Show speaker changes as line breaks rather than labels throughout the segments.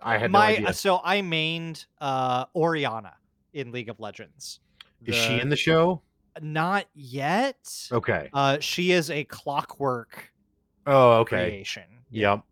I had
my
no idea.
so I mained uh Orianna in League of Legends.
Is she in the show?
Not yet.
Okay.
Uh, she is a clockwork
Oh, okay.
creation.
Yep.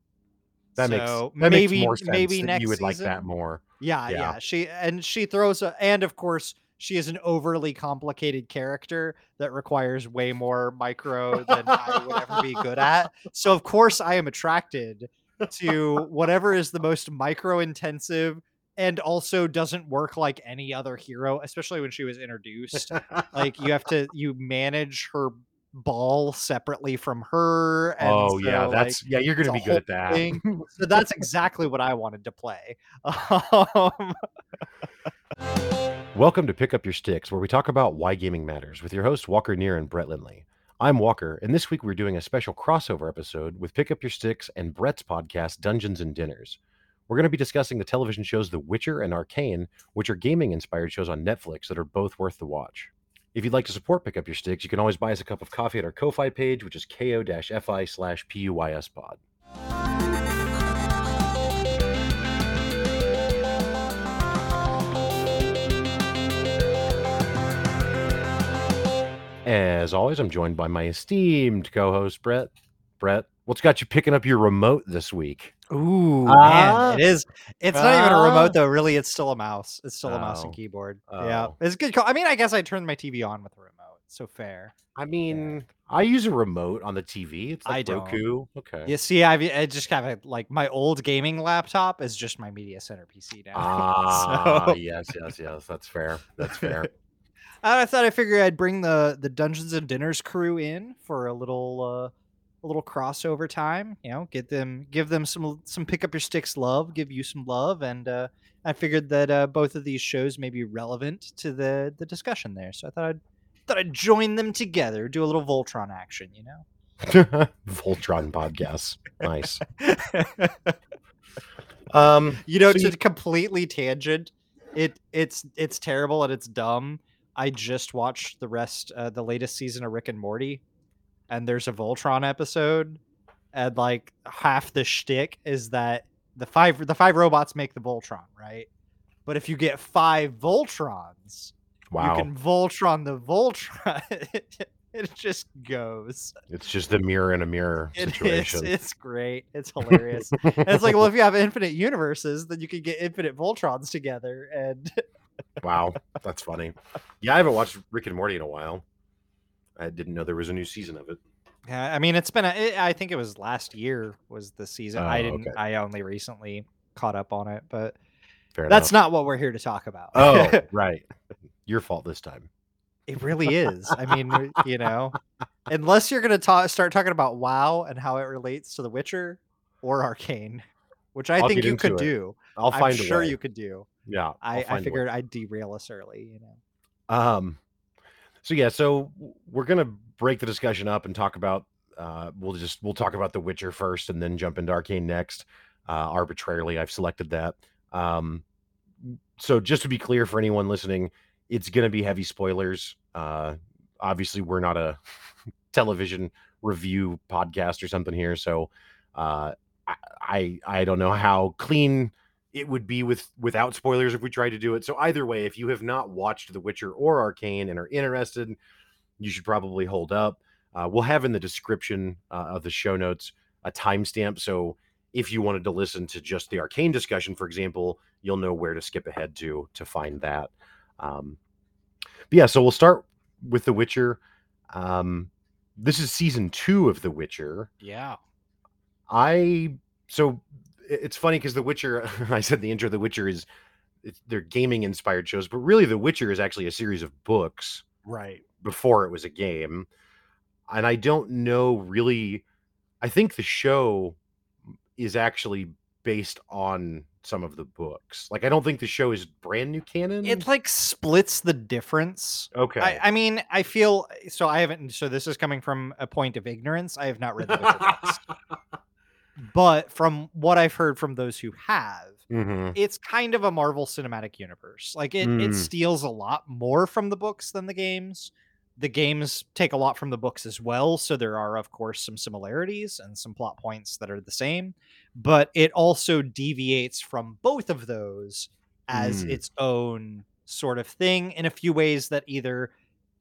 That makes that
maybe-
makes more sense.
maybe next
you would like that more.
Yeah,
Yeah.
yeah, She and she throws a and of course she is an overly complicated character that requires way more micro than I would ever be good at. So of course I am attracted to whatever is the most micro intensive and also doesn't work like any other hero, especially when she was introduced. like you have to you manage her ball separately from her. And
oh yeah, that's
like,
yeah. You're gonna be good at that.
thing. so that's exactly what I wanted to play. Um,
Welcome to Pick Up Your Sticks, where we talk about why gaming matters with your hosts Walker Neer and Brett Lindley. I'm Walker, and this week we're doing a special crossover episode with Pick Up Your Sticks and Brett's podcast Dungeons and Dinners. We're going to be discussing the television shows The Witcher and Arcane, which are gaming inspired shows on Netflix that are both worth the watch. If you'd like to support Pick Up Your Sticks, you can always buy us a cup of coffee at our Ko-Fi page, which is ko-fi slash PUYS pod. As always, I'm joined by my esteemed co-host Brett. Brett, what's got you picking up your remote this week?
Ooh,
Ah.
man, it is. It's not even a
Ah.
remote though. Really, it's still a mouse. It's still a mouse
Oh.
and keyboard. Yeah,
Oh.
it's a good. Call. I mean, I guess I turned my TV on with the remote. So fair.
I mean, I use a remote on the TV. It's like
I don't.
Okay.
You see, I've I just have a like my old gaming laptop is just my media center PC now.
Ah,
so
yes, yes, yes. That's fair. That's fair.
I thought I figured I'd bring the the Dungeons and Dinners crew in for a little uh a little crossover time. You know, get them give them some some pick up your sticks love, give you some love, and uh, I figured that uh, both of these shows may be relevant to the the discussion there. So I thought I'd thought I'd join them together, do a little Voltron action. You know.
Voltron podcast, Nice. Um,
You know,
So
to
you-
completely tangent, it it's it's terrible and it's dumb. I just watched the rest, uh, the latest season of Rick and Morty, and there's a Voltron episode, and like half the shtick is that the five the five robots make the Voltron, right? But if you get five Voltrons,
wow.
you can Voltron the Voltron. it just goes.
It's just the mirror in a mirror
It is.
situation.
It's great. It's hilarious. It's like, well, if you have infinite universes, then you can get infinite Voltrons together. And
wow, that's funny. Yeah, I haven't watched Rick and Morty in a while. I didn't know there was a new season of it.
yeah, I mean, it's been. A, it, I think it was last year was the season. I
Oh,
didn't.
okay.
I only recently caught up on it, but
Fair
that's
enough.
not what we're here to talk about.
Oh, right. Your fault this time.
it really is. I mean, you know, unless you're gonna ta- start talking about WoW and how it relates to The Witcher or Arcane, which I
I'll
think you could
it.
do.
I'll
I'm
find
sure
way.
you could do.
Yeah,
I, I figured I'd derail us early. You know.
Um, so yeah, so we're gonna break the discussion up and talk about. Uh, we'll just we'll talk about The Witcher first, and then jump into Arcane next. Uh, arbitrarily, I've selected that. Um, so just to be clear for anyone listening, it's gonna be heavy spoilers. Uh, obviously, we're not a television review podcast or something here, so uh, I, I I don't know how clean it would be with without spoilers if we tried to do it. So either way, if you have not watched The Witcher or Arcane and are interested, you should probably hold up. Uh, we'll have in the description uh, of the show notes a timestamp. So if you wanted to listen to just the Arcane discussion, for example, you'll know where to skip ahead to to find that. Um, but yeah, so we'll start with The Witcher. Um, this is season two of The Witcher.
Yeah.
I so it's funny because The Witcher. I said the intro, The Witcher is it's, they're gaming inspired shows, but really, The Witcher is actually a series of books
Right.
before it was a game, and I don't know really. I think the show is actually based on some of the books. Like, I don't think the show is brand new canon.
It like splits the difference.
okay.
I, I mean, I feel so. I haven't. So this is coming from a point of ignorance. I have not read the Witcher books, but from what I've heard from those who have,
hmm
it's kind of a Marvel Cinematic Universe. Like it, it
Mm.
steals a lot more from the books than the games. The games take a lot from the books as well, so there are of course some similarities and some plot points that are the same. but it also deviates from both of those as
Mm.
its own sort of thing in a few ways that either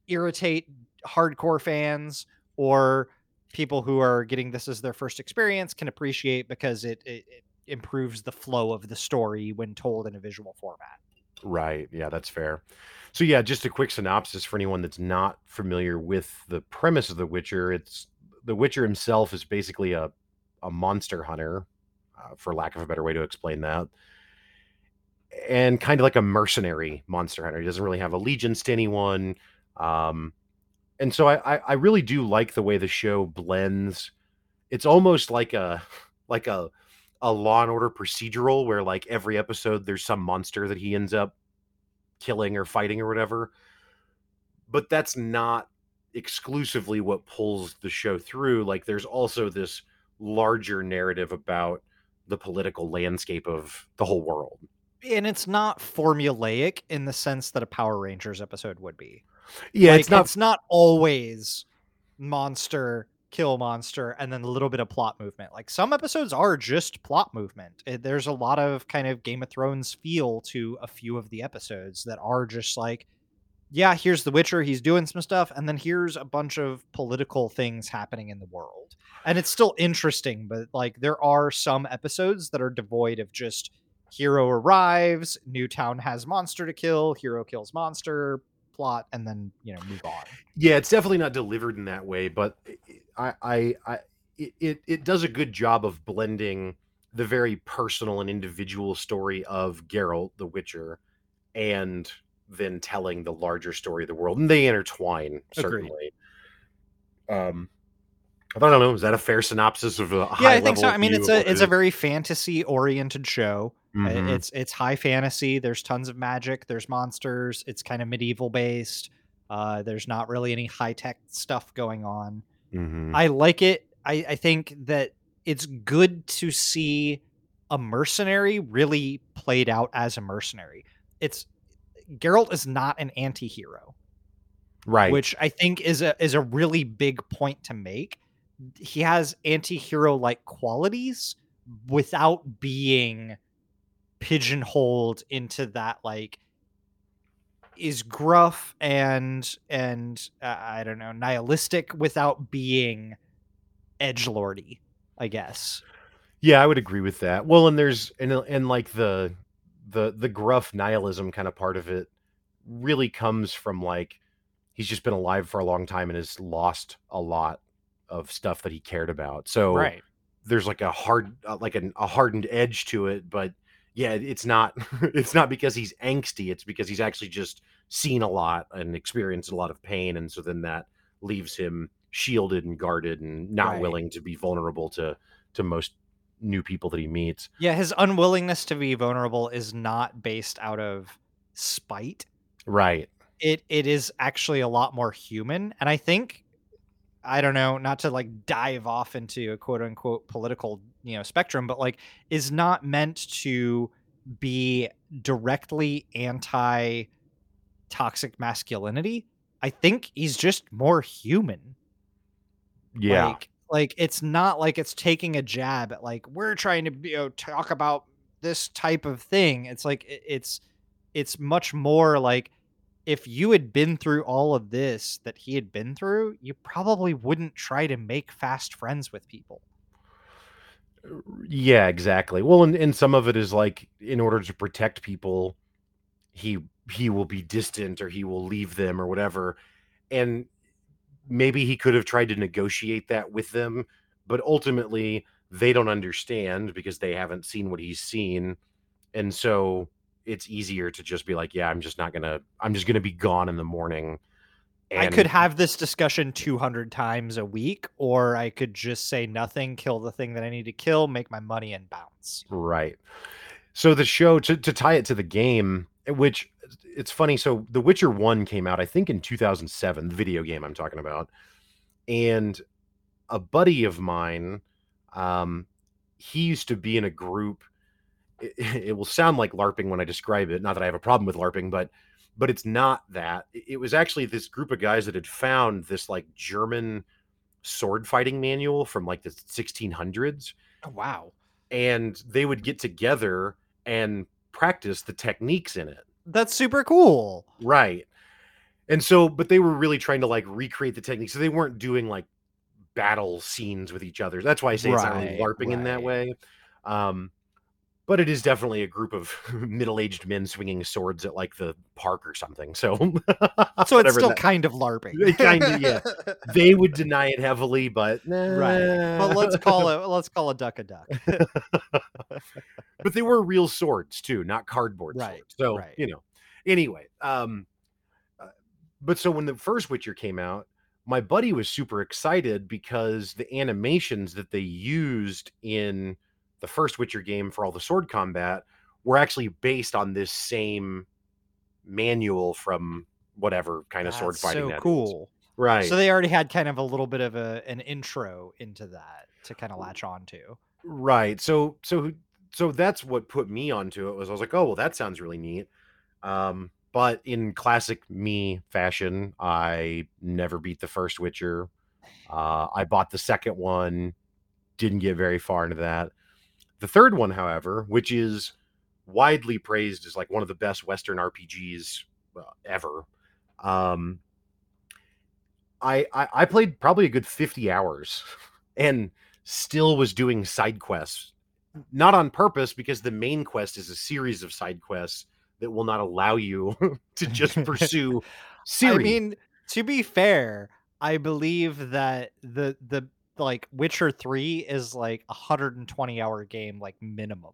irritate hardcore fans or people who are getting this as their first experience can appreciate because it, it, it improves the flow of the story when told in a visual format.
Right. Yeah, that's fair. So yeah, just a quick synopsis for anyone that's not familiar with the premise of The Witcher. It's The Witcher himself is basically a a monster hunter, uh, for lack of a better way to explain that, and kind of like a mercenary monster hunter. He doesn't really have allegiance to anyone, um, and so I, I really do like the way the show blends. It's almost like a like a a Law and Order procedural where like every episode there's some monster that he ends up killing or fighting or whatever. But that's not exclusively what pulls the show through. Like there's also this larger narrative about the political landscape of the whole world.
And it's not formulaic in the sense that a Power Rangers episode would be.
Yeah,
Like,
it's not
it's not always monster kill monster and then a little bit of plot movement. Like some episodes are just plot movement. It- there's a lot of kind of Game of Thrones feel to a few of the episodes that are just like yeah, here's the Witcher, he's doing some stuff and then here's a bunch of political things happening in the world. And it's still interesting, but like there are some episodes that are devoid of just hero arrives, new town has monster to kill, hero kills monster, plot and then, you know, move on.
Yeah, it's definitely not delivered in that way, but I, I, I it, it, it does a good job of blending the very personal and individual story of Geralt, the Witcher, and then telling the larger story of the world, and they intertwine certainly. Um, I don't know. Is that a fair synopsis of a
yeah
high
i think so i mean it's a
what it
it's a very fantasy oriented show
Mhm.
it's it's high fantasy there's tons of magic there's monsters it's kind of medieval based uh there's not really any high tech stuff going on
Mhm.
i like it i i think that it's good to see a mercenary really played out as a mercenary it's Geralt is not an anti-hero
right.
which I think is a is a really big point to make. He has anti-hero like qualities without being pigeonholed into that like is gruff and and uh, I don't know nihilistic without being edge lordy, I guess.
Yeah, I would agree with that. Well, and there's and and like the the the gruff nihilism kind of part of it really comes from like he's just been alive for a long time and has lost a lot of stuff that he cared about. So there's like a hard uh, like an, a hardened edge to it, but yeah, it's not it's not because he's angsty, it's because he's actually just seen a lot and experienced a lot of pain and so then that leaves him shielded and guarded and not
Right.
willing to be vulnerable to to most new people that he meets.
Yeah, his unwillingness to be vulnerable is not based out of spite.
Right.
it it is actually a lot more human and i think i don't know not to like dive off into a quote unquote political you know spectrum but like is not meant to be directly anti toxic masculinity. I think he's just more human.
Yeah.
like like it's not like it's taking a jab at like we're trying to you know talk about this type of thing. It's like it's it's much more like if you had been through all of this that he had been through you probably wouldn't try to make fast friends with people
Yeah, exactly. Well, and, and some of it is like in order to protect people, he he will be distant or he will leave them or whatever. And maybe he could have tried to negotiate that with them, but ultimately they don't understand because they haven't seen what he's seen. And so it's easier to just be like, yeah, I'm just not gonna I'm just gonna be gone in the morning.
i could have this discussion 200 times a week or i could just say nothing kill the thing that i need to kill make my money and bounce
Right. So the show to to tie it to the game, eh, which it's funny. So The Witcher One came out, I think, in 2007. The video game I'm talking about, and a buddy of mine, um, he used to be in a group. It, it will sound like LARPing when I describe it. Not that I have a problem with LARPing, but but it's not that. It was actually this group of guys that had found this like German sword fighting manual from like the 1600s
oh wow
and they would get together and practice the techniques in it.
That's super cool.
Right. And so, but they were really trying to like recreate the techniques So they weren't doing like battle scenes with each other. That's why I say it's not really
Right,
LARPing in that way. Um, but it is definitely a group of middle-aged men swinging swords at like the park or something. So,
So it's still
that-
kind of LARPing.
Kinda- yeah. they would deny it heavily, but
right. But let's call it let's call a duck a duck.
but they were real swords too, not cardboard
Right,
swords. So
right.
you know. Anyway, um, uh, but so when the first Witcher came out, my buddy was super excited because the animations that they used in the first Witcher game for all the sword combat were actually based on this same manual from whatever kind of sword fighting
so
that is.
cool.
right?
So they already had kind of a little bit of a an intro into that to kind of latch on to.
Right. So so so that's what put me onto it was I was like, oh well, that sounds really neat. Um, but in classic me fashion, I never beat the first Witcher. Uh, I bought the second one, didn't get very far into that. The third one, however, which is widely praised as like one of the best Western RPGs ever. Um, I, I I played probably a good fifty hours, and still was doing side quests, not on purpose because the main quest is a series of side quests that will not allow you to just pursue Ciri.
I mean, to be fair, I believe that the the like Witcher 3 is like a 120 hour game like minimum.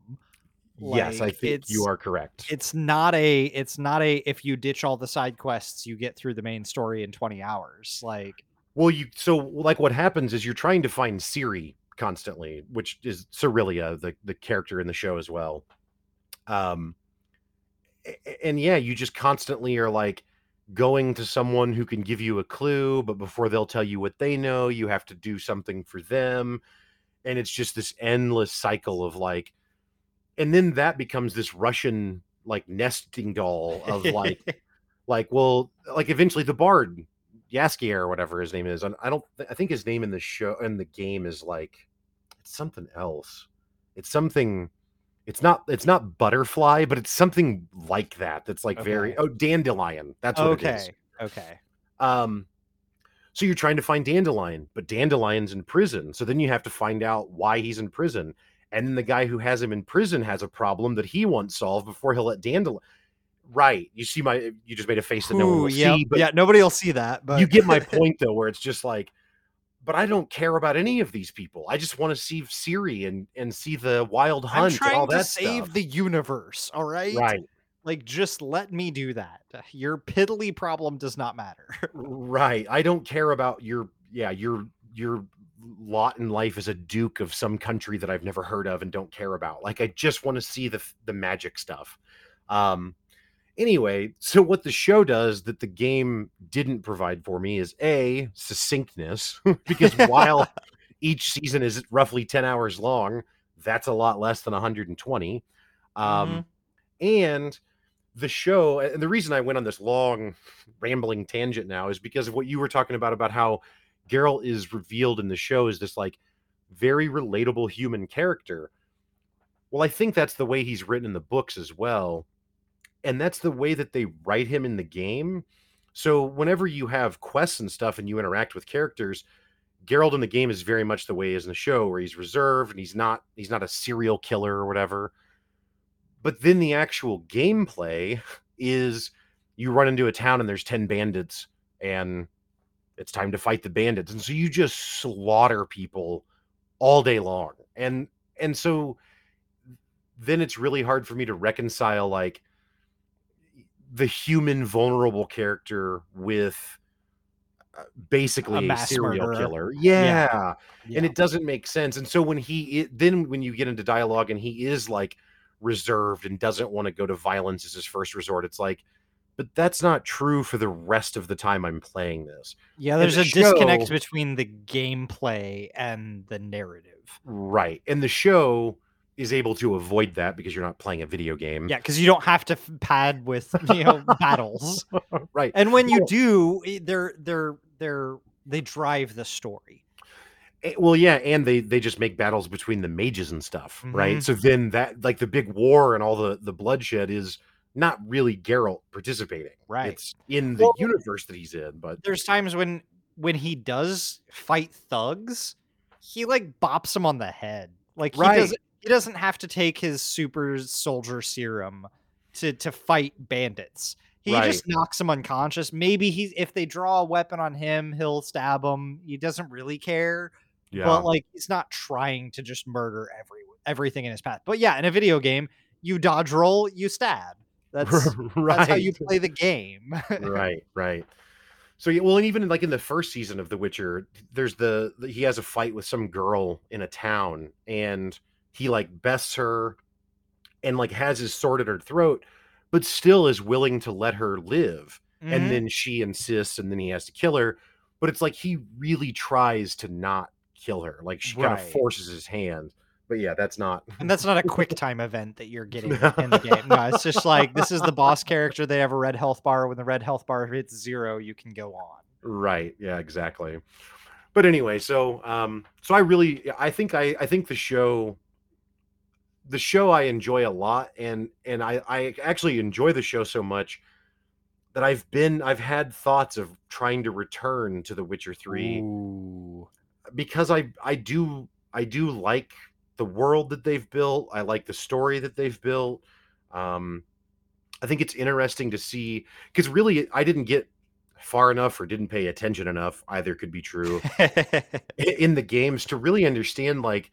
yes, I think you are correct.
It's not a it's not a if you ditch all the side quests you get through the main story in 20 hours. Like
Well, you so like what happens is you're trying to find Ciri constantly, which is Cirilla, the the character in the show as well. Um, and yeah, you just constantly are like going to someone who can give you a clue, but before they'll tell you what they know, you have to do something for them, and it's just this endless cycle of like, and then that becomes this Russian like nesting doll of like like well like eventually the bard Jaskier or whatever his name is and i don't i think his name in the show in the game is like it's something else. It's something it's not it's not butterfly but it's something like that that's like very oh dandelion that's what it is
okay. Okay.
um so you're trying to find dandelion but dandelion's in prison so then you have to find out why he's in prison and then the guy who has him in prison has a problem that he wants solved before he'll let dandelion right you see my you just made a face that no one will
yeah,
see but
yeah, nobody will see that, but
you get my point though where it's just like but i don't care about any of these people i just want to see Ciri and and see the wild
I'm
hunt and all
trying to
that
save
stuff.
the universe, all right?
right
Like just let me do that. Your piddly problem does not matter.
Right. I don't care about your yeah, your your lot in life as a duke of some country that I've never heard of and don't care about. Like I just want to see the the magic stuff. Um anyway, so what the show does that the game didn't provide for me is a succinctness because while each season is roughly 10 hours long, that's a lot less than 120. Um and the show and the reason I went on this long rambling tangent now is because of what you were talking about about how Geralt is revealed in the show as this like very relatable human character. Well, I think that's the way he's written in the books as well. And that's the way that they write him in the game. So whenever you have quests and stuff and you interact with characters, Geralt in the game is very much the way he is in the show, where he's reserved and he's not he's not a serial killer or whatever. But then the actual gameplay is you run into a town and there's 10 bandits and it's time to fight the bandits. And so you just slaughter people all day long. And and so then it's really hard for me to reconcile like the human vulnerable character with uh, basically a,
mass
serial
murderer.
killer. Yeah
Yeah.
and it doesn't make sense. And so when he i- then when you get into dialogue and he is like reserved and doesn't want to go to violence as his first resort, it's like, but that's not true for the rest of the time I'm playing this.
Yeah, there's
the
a disconnect between the gameplay and the narrative.
Right. And the show is able to avoid that because you're not playing a video game.
Yeah, because you don't have to f- pad with you know battles,
right.
and when you do, they're they're they're they drive the story.
Eh, well, yeah, and they they just make battles between the mages and stuff, right?
Mhm.
So then that like the big war and all the the bloodshed is not really Geralt participating.
Right.
It's in the
Well-
universe that he's in, but
There's times when when he does fight thugs, he like bops him on the head. Like he
Right.
He doesn't have to take his super soldier serum to to fight bandits. He just knocks him unconscious. Maybe he if they draw a weapon on him, he'll stab him. He doesn't really care.
yeah.
but like he's not trying to just murder every everything in his path. But yeah, in a video game, you dodge roll, you stab. That's
right.
that's how you play the game.
right, right. So yeah, well, and even like in the first season of The Witcher, there's the, the he has a fight with some girl in a town, and he like bests her, and like has his sword at her throat, but still is willing to let her live.
Mhm.
And then she insists, and then he has to kill her. But it's like he really tries to not kill her. Like she kind of forces his hand. But yeah, that's not.
and that's not a quick time event that you're getting in the game. No, it's just like this is the boss character. They have a red health bar. When the red health bar hits zero, you can go on.
Right. Yeah, exactly. But anyway, so um so I really I think I I think the show the show I enjoy a lot and and I I actually enjoy the show so much that I've been I've had thoughts of trying to return to The Witcher 3
Ooh.
because I I do I do like the world that they've built. I like the story that they've built. Um I think it's interesting to see cuz really I didn't get far enough or didn't pay attention enough either could be true in the games to really understand like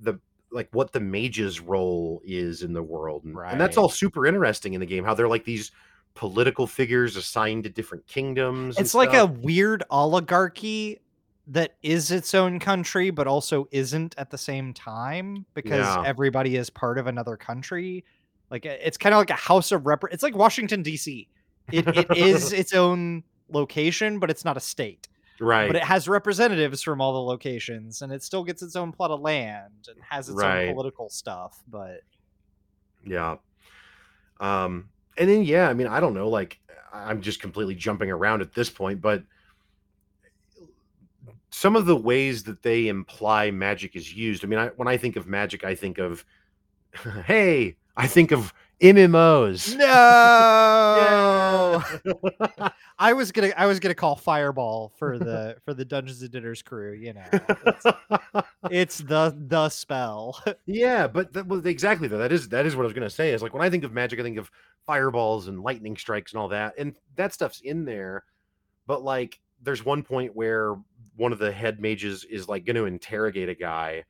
the like what the mage's role is in the world and, and that's all super interesting in the game how they're like these political figures assigned to different kingdoms
it's like a weird oligarchy that is its own country but also isn't at the same time because
Yeah.
everybody is part of another country. Like it's kind of like a house of rep it's like washington dc it, it is its own location but it's not a state
right
but it has representatives from all the locations and it still gets its own plot of land and has its
Right.
own political stuff but
Yeah. Um, and then yeah, I mean, I don't know, like I'm just completely jumping around at this point, but some of the ways that they imply magic is used. I mean, I, when I think of magic, I think of hey, I think of MMOs.
no i was gonna i was gonna call fireball for the for the dungeons and dinners crew you know it's, it's the the spell
yeah, but that, well, exactly though. That is that is what I was gonna say. Is like when I think of magic, I think of fireballs and lightning strikes and all that, and that stuff's in there. But like, there's one point where one of the head mages is like going to interrogate a guy,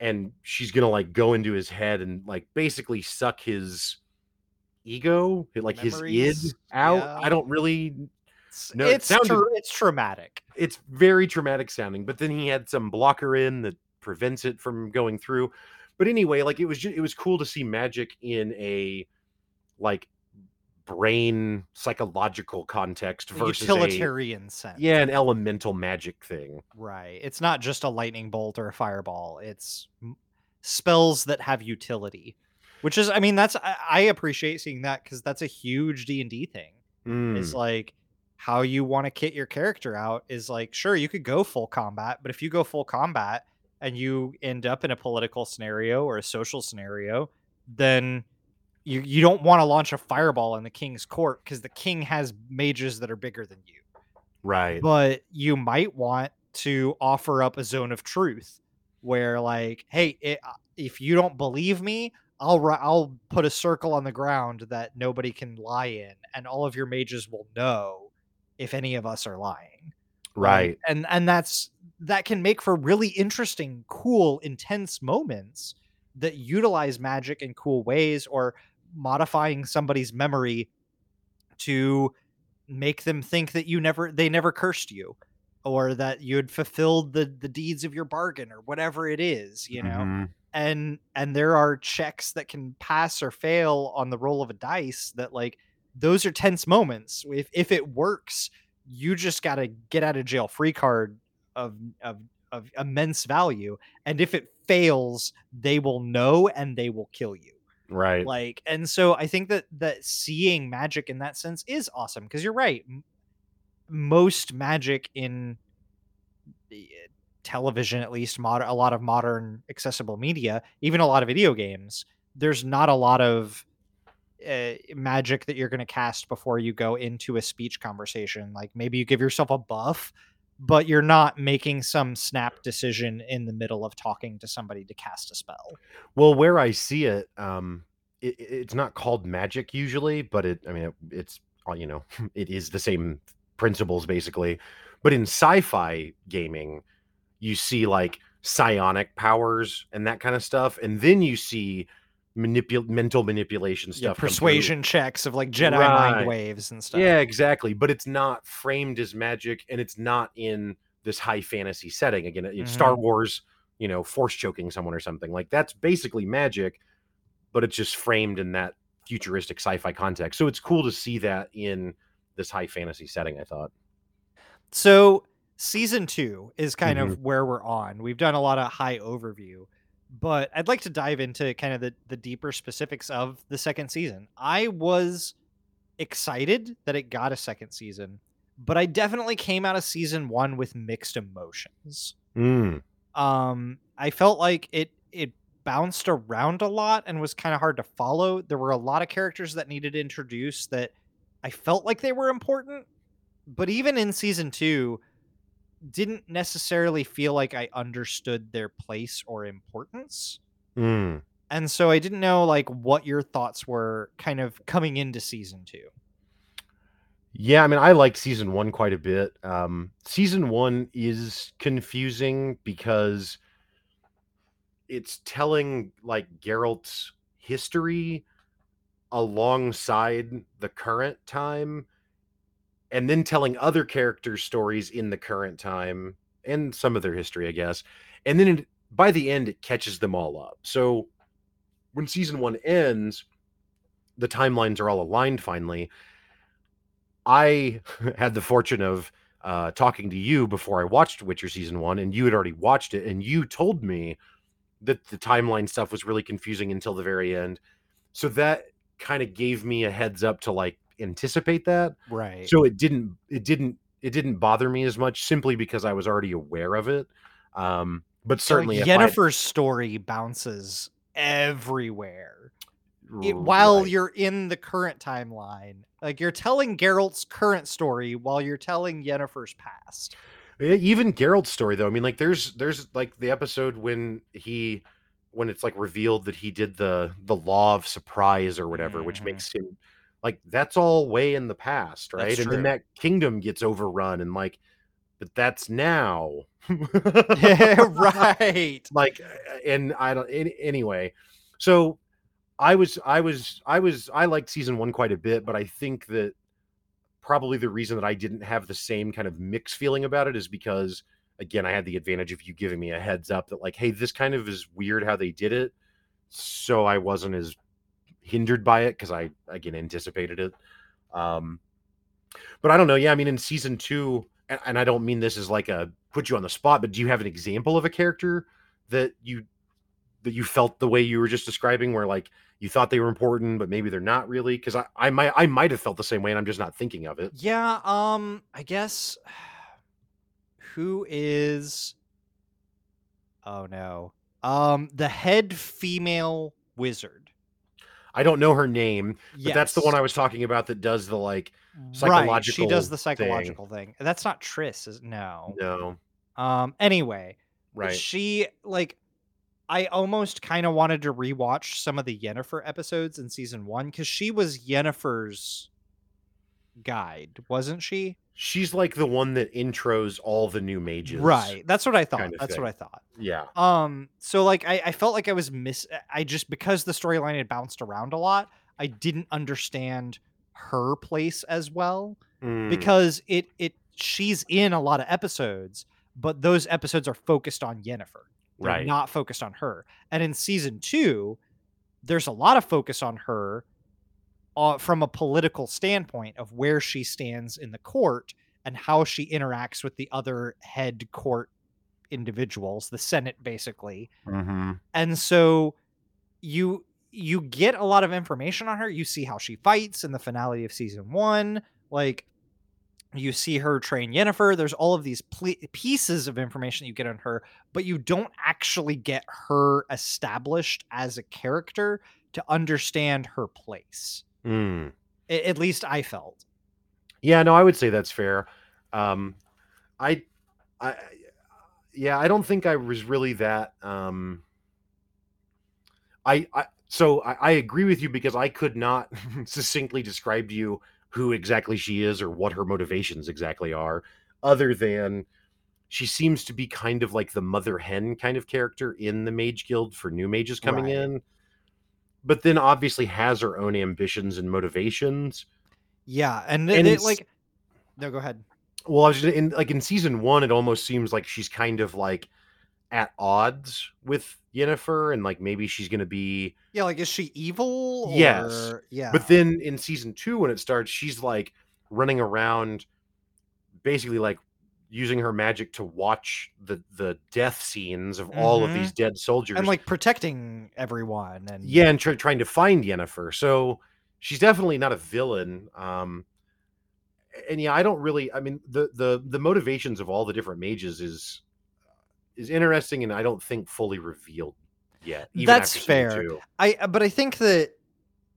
and she's gonna like go into his head and like basically suck his ego, like his id out.
Yeah.
I don't really.
it's
No, it
it's,
sounded-
tra- it's traumatic
It's very traumatic sounding. But then he had some blocker in that prevents it from going through. But anyway, like it was just, it was cool to see magic in a like brain psychological context
a
versus a,
utilitarian sense
yeah an elemental magic thing.
right it's not just a lightning bolt or a fireball it's spells that have utility which is i mean that's i, I appreciate seeing that because that's a huge d&d thing is
Mm,
like how you want to kit your character out is like sure you could go full combat but if you go full combat and you end up in a political scenario or a social scenario then you you don't want to launch a fireball in the king's court because the king has mages that are bigger than you
right.
but you might want to offer up a zone of truth where like hey it, uh, if you don't believe me I'll I'll put a circle on the ground that nobody can lie in and all of your mages will know if any of us are lying
Right.
and and that's that can make for really interesting cool intense moments that utilize magic in cool ways or modifying somebody's memory to make them think that you never they never cursed you or that you had fulfilled the the deeds of your bargain or whatever it is you know?
Mhm.
and and there are checks that can pass or fail on the roll of a dice that like those are tense moments. If if it works you just got to get out of jail free card of of of immense value. And if it fails they will know and they will kill you
Right.
like and so i think that that seeing magic in that sense is awesome because you're right m- most magic in the- television at least mod- a lot of modern accessible media even a lot of video games there's not a lot of uh, magic that you're going to cast before you go into a speech conversation like maybe you give yourself a buff but you're not making some snap decision in the middle of talking to somebody to cast a spell
Well, where I see it, um, it, it's not called magic usually, but it, I mean, it, it's, uh, you know, it is the same principles basically. But in sci-fi gaming, you see like psionic powers and that kind of stuff, and then you see manipul- mental manipulation stuff, through.
persuasion checks of like jedi
Right.
mind waves and stuff
Yeah, exactly. But it's not framed as magic, and it's not in this high fantasy setting. Again, in Star
Mm-hmm.
Wars, you know, force choking someone or something like that's basically magic, but it's just framed in that futuristic sci-fi context. So it's cool to see that in this high fantasy setting. I thought.
So season two is kind
Mm-hmm.
of where we're on. We've done a lot of high overview, but I'd like to dive into kind of the, the deeper specifics of the second season. I was excited that it got a second season, but I definitely came out of season one with mixed emotions.
Mm,
Um, I felt like it it bounced around a lot and was kind of hard to follow. There were a lot of characters that needed introduced that I felt like they were important, but even in season two, didn't necessarily feel like I understood their place or importance.
mm.
And so I didn't know like what your thoughts were kind of coming into season two.
Yeah, I mean, I like season one quite a bit. Um, season one is confusing because it's telling like Geralt's history alongside the current time, and then telling other characters' stories in the current time and some of their history, I guess. And then it, by the end, it catches them all up. So when season one ends, the timelines are all aligned finally. I had the fortune of uh, talking to you before I watched Witcher season one, and you had already watched it, and you told me that the timeline stuff was really confusing until the very end. So that kind of gave me a heads up to like anticipate that.
Right.
So it didn't it didn't it didn't bother me as much simply because I was already aware of it. Um, but certainly, Jennifer's I-
Yennefer's story bounces everywhere. it, while
Right.
you're in the current timeline. Like you're telling Geralt's current story while you're telling Yennefer's past.
Even Geralt's story though. I mean, like there's there's like the episode when he when it's like revealed that he did the the law of surprise or whatever, which
Mhm.
makes him like that's all way in the past, right?
That's
and then that kingdom gets overrun and like but that's now.
yeah, right.
like and I don't any, anyway. So I was I was I was I liked season 1 quite a bit, but I think that probably the reason that I didn't have the same kind of mixed feeling about it is because again, I had the advantage of you giving me a heads up that like, hey, this kind of is weird how they did it. So I wasn't as hindered by it because I again anticipated it. Um but I don't know. Yeah, I mean in season two, and, and I don't mean this as like a put you on the spot, but do you have an example of a character that you that you felt the way you were just describing where like you thought they were important, but maybe they're not really? Because I, I might I might have felt the same way and I'm just not thinking of it.
Yeah, um I guess who is Oh no. Um the head female wizard.
I don't know her name, but that's the one I was talking about that does the like psychological.
Right, she does the
thing.
psychological thing. That's not Triss, is no.
no,
Um anyway,
right.
She like I almost kind of wanted to rewatch some of the Yennefer episodes in season 1 cuz she was Yennefer's guide, wasn't she?
She's like the one that intros all the new mages.
Right. That's what I thought.
kind of
That's
thing.
what I thought.
Yeah.
Um so like I, I felt like I was miss I just because the storyline had bounced around a lot, I didn't understand her place as well
Mm,
because it it she's in a lot of episodes, but those episodes are focused on Yennefer. They're
right.
not focused on her. And in season two, there's a lot of focus on her uh, from a political standpoint of where she stands in the court and how she interacts with the other head court individuals, the Senate, basically.
Mhm.
And so you you get a lot of information on her. You see how she fights in the finale of season one. Like you see her train Yennefer. There's all of these ple- pieces of information you get on her, but you don't actually get her established as a character to understand her place.
Mm.
A- at least I felt.
Yeah, no, I would say that's fair. Um, I, I, yeah, I don't think I was really that. Um, I, I, so I, I agree with you because I could not succinctly describe to you who exactly she is or what her motivations exactly are, other than she seems to be kind of like the mother hen kind of character in the Mage Guild for new mages coming
Right.
in, but then obviously has her own ambitions and motivations.
Yeah, and,
And it's-
like, no, go ahead.
Well, I was just in like in season one, it almost seems like she's kind of like at odds with Yennefer, and like maybe she's gonna be.
Yeah, like, is she evil?
Yes,
yeah,
But then in season two, when it starts, she's like running around, basically like using her magic to watch the the death scenes of all of
Mhm.
these dead soldiers,
and like protecting everyone, and
yeah, and try, trying to find Yennefer. So she's definitely not a villain. Um, and yeah, I don't really. I mean, the the the motivations of all the different mages is is interesting, and I don't think fully revealed yet. even
That's fair. I uh, but I think that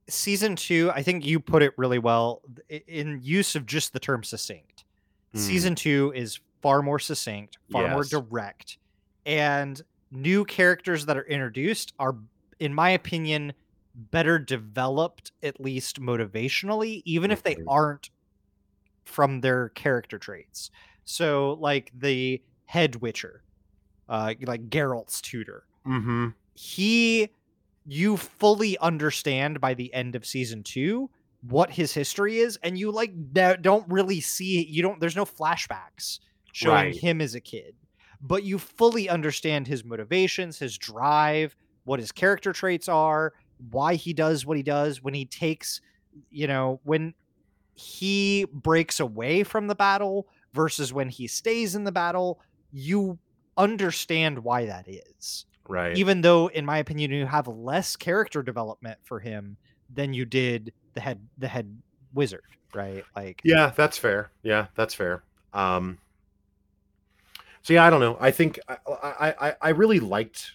season two, I think you put it really well in use of just the term succinct.
Mm.
Season two is far more succinct, far more direct, and new characters that are introduced are, in my opinion, better developed, at least motivationally, even if they aren't from their character traits. So, like the head witcher, uh, like Geralt's tutor,
Mm-hmm.
he you fully understand by the end of season two what his history is and you like don't really see you don't there's no flashbacks showing
Right.
him as a kid but you fully understand his motivations his drive what his character traits are why he does what he does when he takes you know when he breaks away from the battle versus when he stays in the battle you understand why that is
Right.
even though in my opinion you have less character development for him than you did the head the head wizard right like
Yeah, that's fair. Yeah, that's fair. Um, so yeah, I don't know. I think I, I, I, really liked,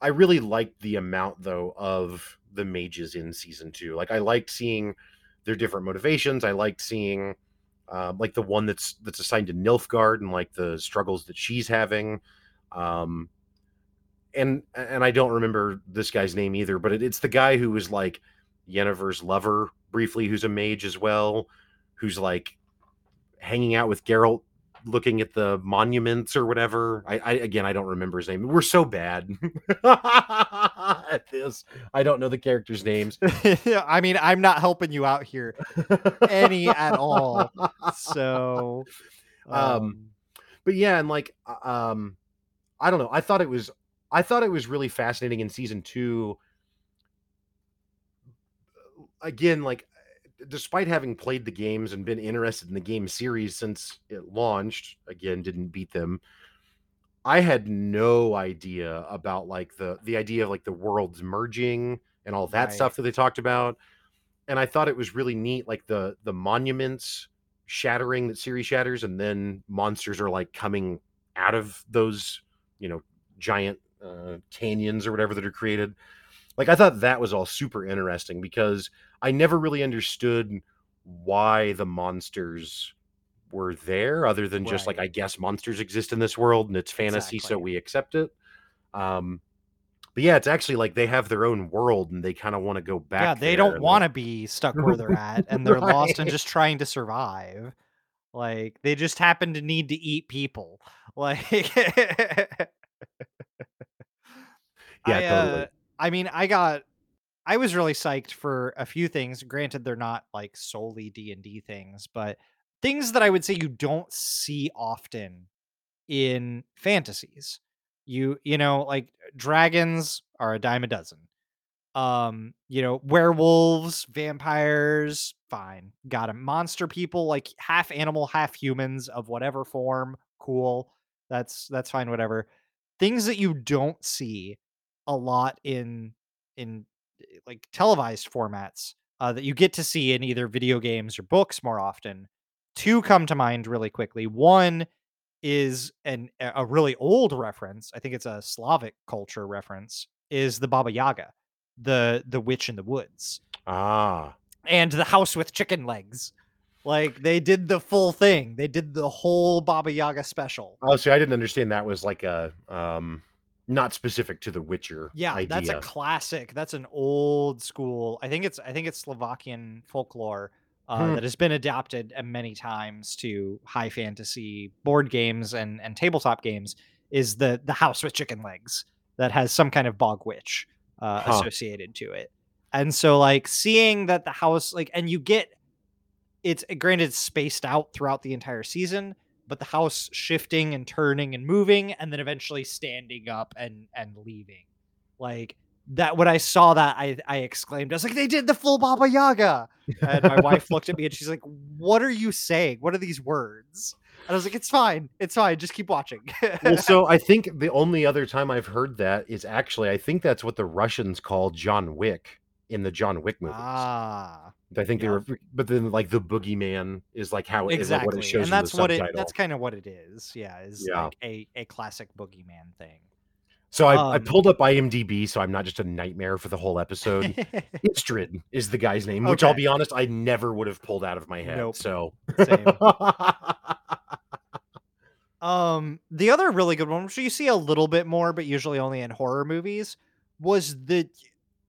I really liked the amount though of the mages in season two. Like I liked seeing their different motivations. I liked seeing, um, like the one that's that's assigned to Nilfgaard and like the struggles that she's having. Um, and and I don't remember this guy's name either, but it, it's the guy who was like Yennefer's lover briefly, who's a mage as well, who's like hanging out with Geralt, looking at the monuments or whatever. I, I again, I don't remember his name. We're so bad at this. I don't know the characters' names.
i mean i'm not helping you out here any at all so
Um,
um,
but yeah, and like, uh, um, I don't know. I thought it was, I thought it was really fascinating in season two. Again, like, despite having played the games and been interested in the game series since it launched, again, didn't beat them. I had no idea about like the the idea of like the worlds merging and all that
Right.
stuff that they talked about. And I thought it was really neat, like the the monuments shattering that series shatters, and then monsters are like coming out of those, you know, giant uh, canyons or whatever that are created. Like I thought that was all super interesting because I never really understood why the monsters were there other than just like I guess monsters exist in this world and it's fantasy so we accept it. Um but yeah, it's actually like they have their own world and they kind of want to go back.
yeah they don't want to
like-
be stuck where they're at and they're lost and just trying to survive like they just happen to need to eat people like
Yeah,
I,
totally.
uh, I mean, I got, I was really psyched for a few things. Granted, they're not like solely D and D things, but things that I would say you don't see often in fantasies. You, you know, like dragons are a dime a dozen. Um, you know, werewolves, vampires, fine, got 'em. Monster people, like half animal, half humans of whatever form, cool. That's that's fine, whatever. Things that you don't see a lot in in eh, like televised formats uh, that you get to see in either video games or books more often two come to mind really quickly. One is an a really old reference. I think it's a Slavic culture reference. Is the Baba Yaga, the the witch in the woods,
Ah,
and the house with chicken legs. Like they did the full thing. They did the whole Baba Yaga special.
oh, see, I didn't understand that was like a um, not specific to the Witcher.
Yeah,
idea.
that's a classic. That's an old school. I think it's I think it's Slovakian folklore uh,
Hmm.
that has been adapted uh, many times to high fantasy board games and and tabletop games. Is the the house with chicken legs that has some kind of bog witch uh,
Huh.
associated to it, and so like seeing that the house like and you get it's granted spaced out throughout the entire season but the house shifting and turning and moving and then eventually standing up and and leaving. Like that when i saw that i i exclaimed i was like they did the full baba yaga! And my wife looked at me and she's like what are you saying? What are these words? And i was like it's fine it's fine just keep watching.
Well, so I think the only other time I've heard that is actually I think that's what the Russians call John Wick in the John Wick movies.
ah
I think they
yeah.
were, but then like the boogeyman is like how is like what
exactly
it shows
and that's what it that's kind of what it is yeah is
Yeah.
like a a classic boogeyman thing
So I, I
um,
pulled up IMDb, so I'm not just a nightmare for the whole episode. Istrid is the guy's name, which I'll be honest, I never would have pulled out of my head.
Nope.
So
Same. Um, the other really good one, which you see a little bit more, but usually only in horror movies, was the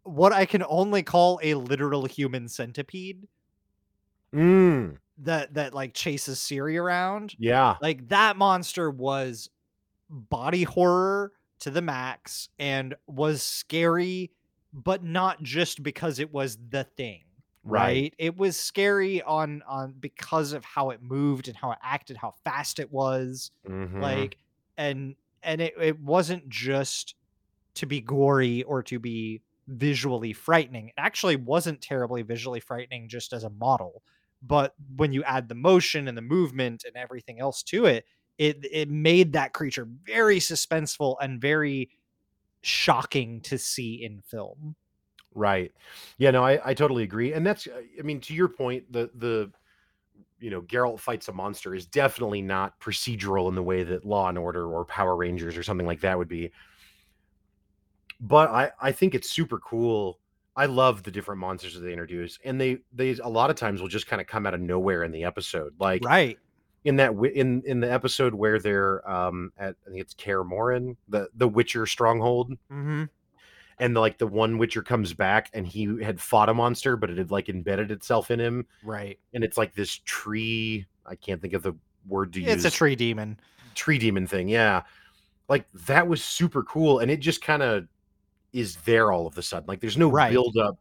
what I can only call a literal human centipede
Mm,
that that like chases Ciri around.
yeah,
Like that monster was body horror to the max and was scary, but not just because it was the thing.
Right.
Right. It was scary on on because of how it moved and how it acted, how fast it was.
mhm.
like and and it, it wasn't just to be gory or to be visually frightening it actually wasn't terribly visually frightening just as a model but when you add the motion and the movement and everything else to it it it made that creature very suspenseful and very shocking to see in film
Right. Yeah, no, I, I totally agree. And that's uh, I mean, to your point, the the you know, Geralt fights a monster is definitely not procedural in the way that Law and Order or Power Rangers or something like that would be. But I I think it's super cool. I love the different monsters that they introduce, and they they a lot of times will just kind of come out of nowhere in the episode. Like
right
in that in in the episode where they're um at I think it's Kaer Morhen, the the Witcher stronghold,
mm-hmm.
and the, like the one Witcher comes back and he had fought a monster, but it had like embedded itself in him,
right
and it's like this tree. I can't think of the word to
it's
use.
It's a tree demon
tree demon thing. Yeah, like that was super cool, and it just kind of is there all of a sudden. Like there's no
Right.
build up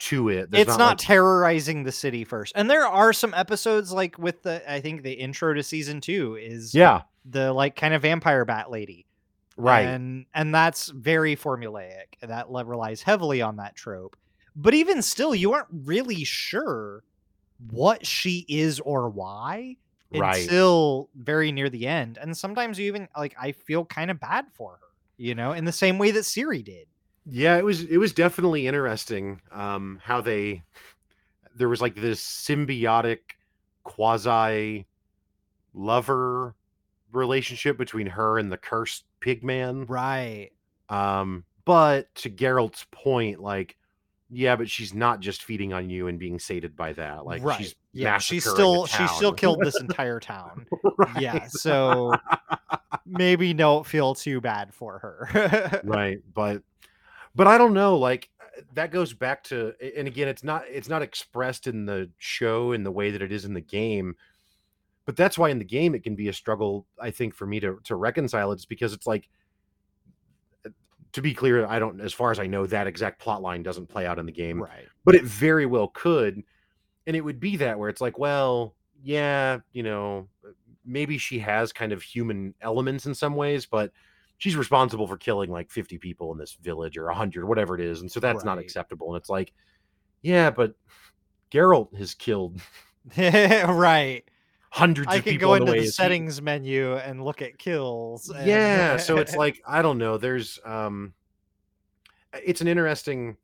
to it. There's
it's not,
like-
terrorizing the city first and there are some episodes like with the i think the intro to season two is
yeah,
the like kind of vampire bat lady
right.
and and that's very formulaic and that relies heavily on that trope but even still you aren't really sure what she is or why
Right.
until very near the end and sometimes you even like i feel kind of bad for her you know in the same way that Ciri did
Yeah, it was it was definitely interesting um how they there was like this symbiotic quasi lover relationship between her and the cursed pigman.
right
Um but to Geralt's point like yeah, but she's not just feeding on you and being sated by that. Like
right
she's
yeah she's still she still killed this entire town
Right.
yeah so maybe don't feel too bad for her
right but but i don't know like uh, that goes back to and again it's not it's not expressed in the show in the way that it is in the game but that's why in the game it can be a struggle i think for me to to reconcile it's because it's like uh, to be clear i don't as far as i know that exact plot line doesn't play out in the game
right.
but it very well could and it would be that where it's like well yeah you know maybe she has kind of human elements in some ways but she's responsible for killing like 50 people in this village or 100 whatever it is and so that's not acceptable and it's like yeah but Geralt has killed
right
hundreds
I can go into
the,
the settings menu and look at kills. and-
yeah so it's like i don't know there's um it's an interesting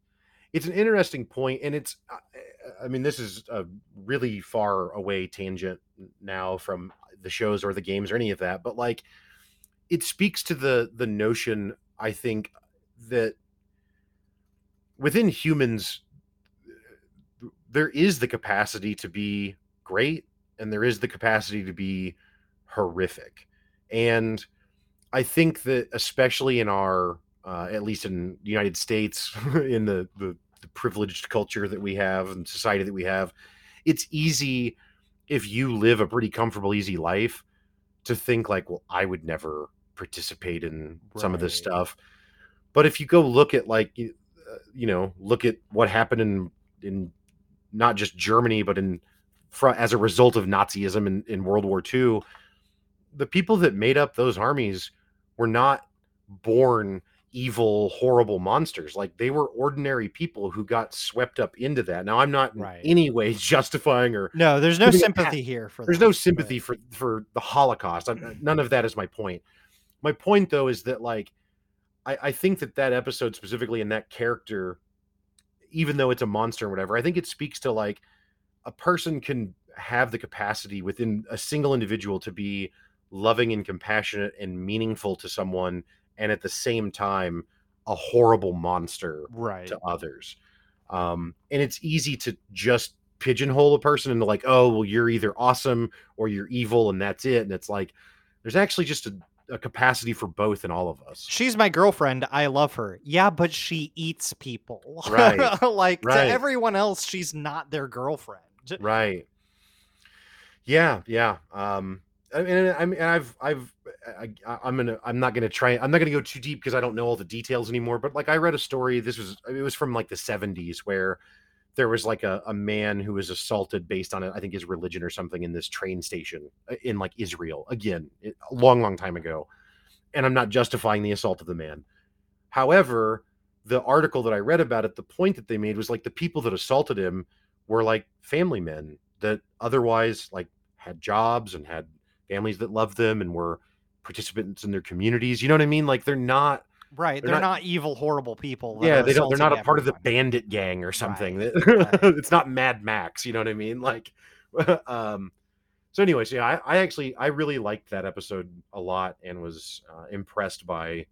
it's an interesting point and it's uh, I mean, this is a really far away tangent now from the shows or the games or any of that, but like it speaks to the the notion I think that within humans there is the capacity to be great and there is the capacity to be horrific. And I think that especially in our uh, at least in the United States in the, the the privileged culture that we have and society that we have, it's easy if you live a pretty comfortable, easy life to think like, well, I would never participate in some of this stuff. But if you go look at like, you uh, you know, look at what happened in in not just Germany, but in as a result of Nazism in, in World War II, the people that made up those armies were not born evil, horrible monsters. Like they were ordinary people who got swept up into that. Now, I'm not in
Right.
any way justifying or
No, there's no sympathy here for
there's no sympathy
but-
for for the Holocaust. I'm, none of that is my point. My point though is that like I, I think that that episode specifically and that character, even though it's a monster and whatever, I think it speaks to like a person can have the capacity within a single individual to be loving and compassionate and meaningful to someone, and at the same time a horrible monster
right.
to others. Um, and it's easy to just pigeonhole a person into like, oh, well, you're either awesome or you're evil, and that's it. And it's like, there's actually just a, a capacity for both in all of us.
She's my girlfriend. I love her. Yeah, but she eats people.
Right.
like
Right.
to everyone else, she's not their girlfriend.
Right. Yeah. Yeah. Um, I mean, I mean, I've, I've, I, I- I'm gonna, I'm not gonna try, I'm not gonna go too deep because I don't know all the details anymore. But like, I read a story. This was, it was from like the 70s where there was like a, a man who was assaulted based on, I think, his religion or something in this train station uh, in like Israel. Again, a long, long time ago. And I'm not justifying the assault of the man. However, the article that I read about it, the point that they made was like the people that assaulted him were like family men that otherwise like had jobs and had families that loved them and were participants in their communities. You know what I mean? Like they're not
Right.
They're
They're,
not-
not, evil, horrible people.
yeah, they don't they're not a part of the bandit gang or something.
Right.
it's not Mad Max, you know what I mean? Like um so anyways, yeah, I, I actually I really liked that episode a lot and was uh, impressed by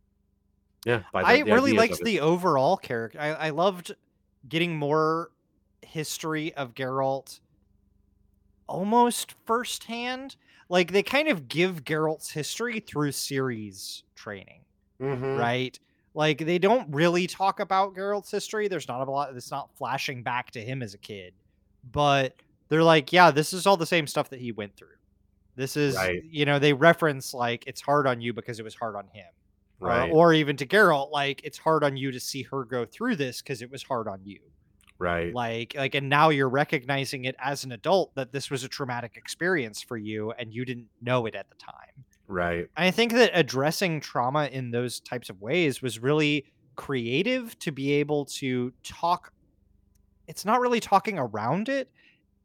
yeah, by the,
I
the
really liked the overall character. I, I loved getting more history of Geralt almost firsthand. Like they kind of give Geralt's history through Ciri's training,
Mhm.
right? Like they don't really talk about Geralt's history. There's not a lot. It's not flashing back to him as a kid, but they're like, yeah, this is all the same stuff that he went through. This is,
Right.
you know, they reference like it's hard on you because it was hard on him or-
Right.
or, even to Geralt, like it's hard on you to see her go through this because it was hard on you.
right.
Like, like, and now you're recognizing it as an adult that this was a traumatic experience for you, and you didn't know it at the time.
Right.
I think that addressing trauma in those types of ways was really creative to be able to talk. It's not really talking around it,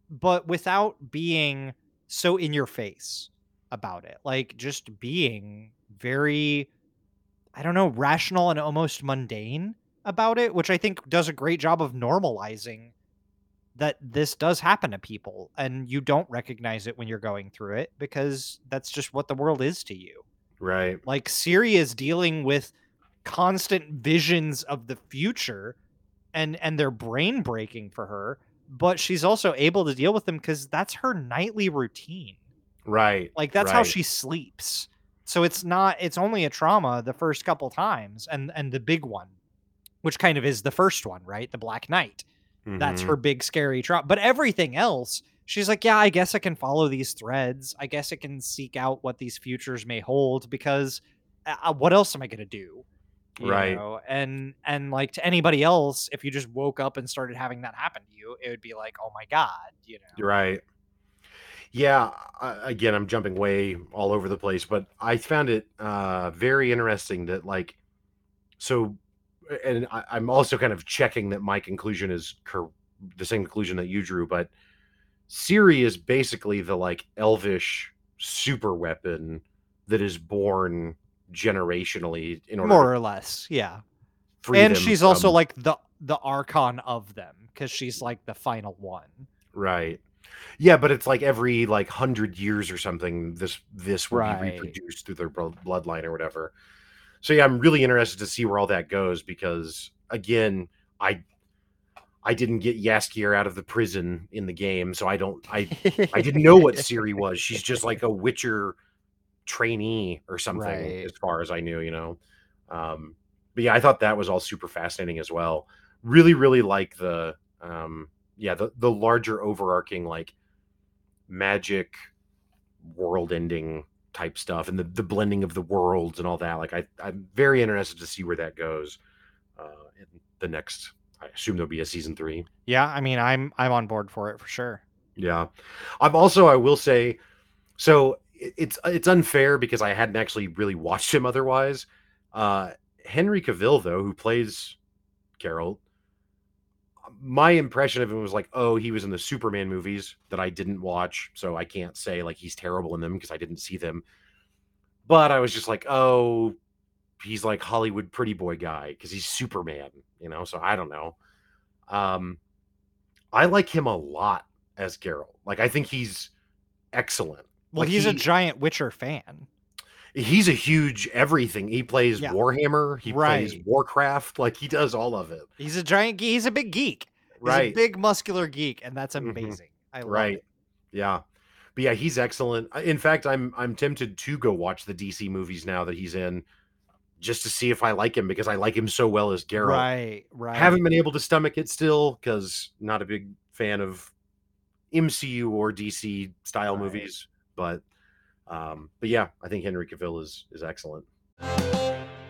but without being so in your face about it. Like just being very, I don't know, rational and almost mundane about it, which I think does a great job of normalizing that this does happen to people and you don't recognize it when you're going through it because that's just what the world is to you.
Right.
Like Ciri is dealing with constant visions of the future and and they're brain breaking for her, but she's also able to deal with them cuz that's her nightly routine.
Right.
Like that's how she sleeps. So it's not it's only a trauma the first couple times and and the big one which kind of is the first one, right? The Black Knight. That's
Mhm.
her big scary trauma. But everything else, she's like, yeah, I guess I can follow these threads. I guess I can seek out what these futures may hold because uh, uh, what else am I going to do? You
Right.
know? And and like to anybody else, if you just woke up and started having that happen to you, it would be like, oh my god, you know.
Right. Yeah. Again, I'm jumping way all over the place, but I found it uh, very interesting that, like, so, and I, I'm also kind of checking that my conclusion is cor- the same conclusion that you drew, but Ciri is basically the like elvish super weapon that is born generationally in order
More or less, yeah. and she's also like the the archon of them because she's like the final one.
right. Yeah, but it's like every like hundred years or something. This this will
Right.
be reproduced through their bloodline or whatever. So yeah, I'm really interested to see where all that goes because again, I I didn't get Jaskier out of the prison in the game, so I don't I I didn't know what Ciri was. She's just like a Witcher trainee or something,
Right.
as far as I knew, you know. Um, but yeah, I thought that was all super fascinating as well. Really, really like the um, yeah the the larger overarching like magic world-ending type stuff and the the blending of the worlds and all that. Like I I'm very interested to see where that goes uh, in the next. I assume there'll be a season three.
Yeah, I mean, I'm I'm on board for it for sure.
Yeah. I'm also I will say so it's it's unfair because I hadn't actually really watched him otherwise. Uh Henry Cavill though, who plays Geralt, my impression of him was like, oh, he was in the Superman movies that I didn't watch, so I can't say like he's terrible in them because I didn't see them. But I was just like, oh, he's like Hollywood pretty boy guy because he's Superman, you know. So I don't know. Um, I like him a lot as Geralt. Like I think he's excellent.
Well,
Like,
he's a giant Witcher fan.
He's a huge everything. He plays
Yeah.
Warhammer. He plays Warcraft. Like he does all of it.
He's a giant. He's a big geek. He's
Right.
a big muscular geek, and that's
Mhm.
amazing. I love
right.
it.
Yeah. But yeah, he's excellent. In fact, I'm I'm tempted to go watch the DC movies now that he's in, just to see if I like him because I like him so well as Geralt.
Right, right.
Haven't been able to stomach it still because not a big fan of MCU or DC style
Right.
movies. But um, but yeah, I think Henry Cavill is is excellent.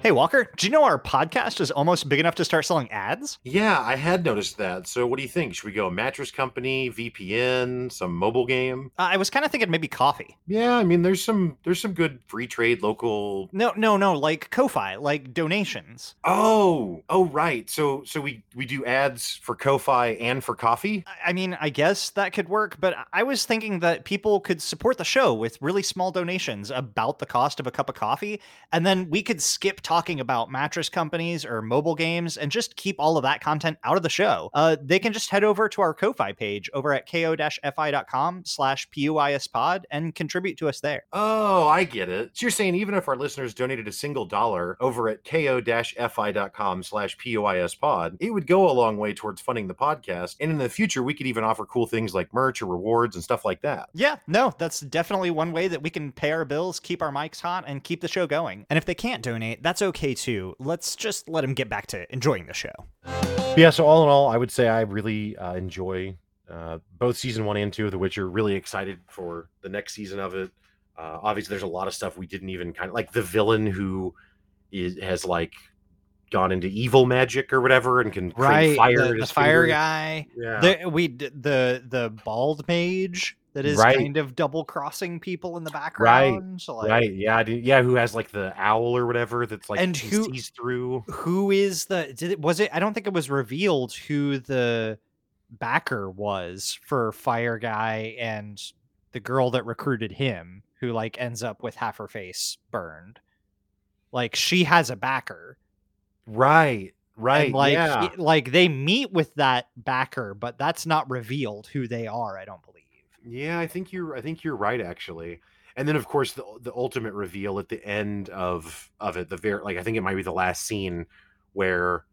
Hey Walker, do you know our podcast is almost big enough to start selling ads?
Yeah, I had noticed that. So what do you think? Should we go mattress company, VPN, some mobile game?
Uh, I was kind of thinking maybe coffee.
Yeah, I mean there's some there's some good free trade local
No, no, no, like Ko-fi, like donations.
Oh, oh right. So so we we do ads for Ko-fi and for coffee?
I- I mean, I guess that could work, but I was thinking that people could support the show with really small donations about the cost of a cup of coffee, and then we could skip talking about mattress companies or mobile games and just keep all of that content out of the show. Uh, they can just head over to our Ko-fi page over at ko-fi.com slash puispod and contribute to us there.
Oh, I get it. So you're saying even if our listeners donated a single dollar over at ko-fi.com slash pod, it would go a long way towards funding the podcast. And in the future, we could even offer cool things like merch or rewards and stuff like that.
Yeah, no, that's definitely one way that we can pay our bills, keep our mics hot, and keep the show going. And if they can't donate, that's okay too. Let's just let him get back to enjoying the show.
Yeah, so all in all, I would say I really uh, enjoy uh, both season one and two of The Witcher. Really excited for the next season of it. Uh, obviously, there's a lot of stuff we didn't even kind of like the villain who is has like gone into evil magic or whatever and can create fire.
the, the fire guy.
Yeah.
The, we the the bald mage that is
Right.
kind of double crossing people in the background. So like,
right. Yeah. Yeah. Who has like the owl or whatever that's like
And who-
sees through.
Who is the? Did it was it? I don't think it was revealed who the backer was for Fire Guy and the girl that recruited him, who like ends up with half her face burned. Like she has a backer.
Right. Right.
And like
yeah.
he- like they meet with that backer, but that's not revealed who they are, I don't believe.
Yeah, I think you're I think you're right actually. And then of course the the ultimate reveal at the end of of it, the very like I think it might be the last scene where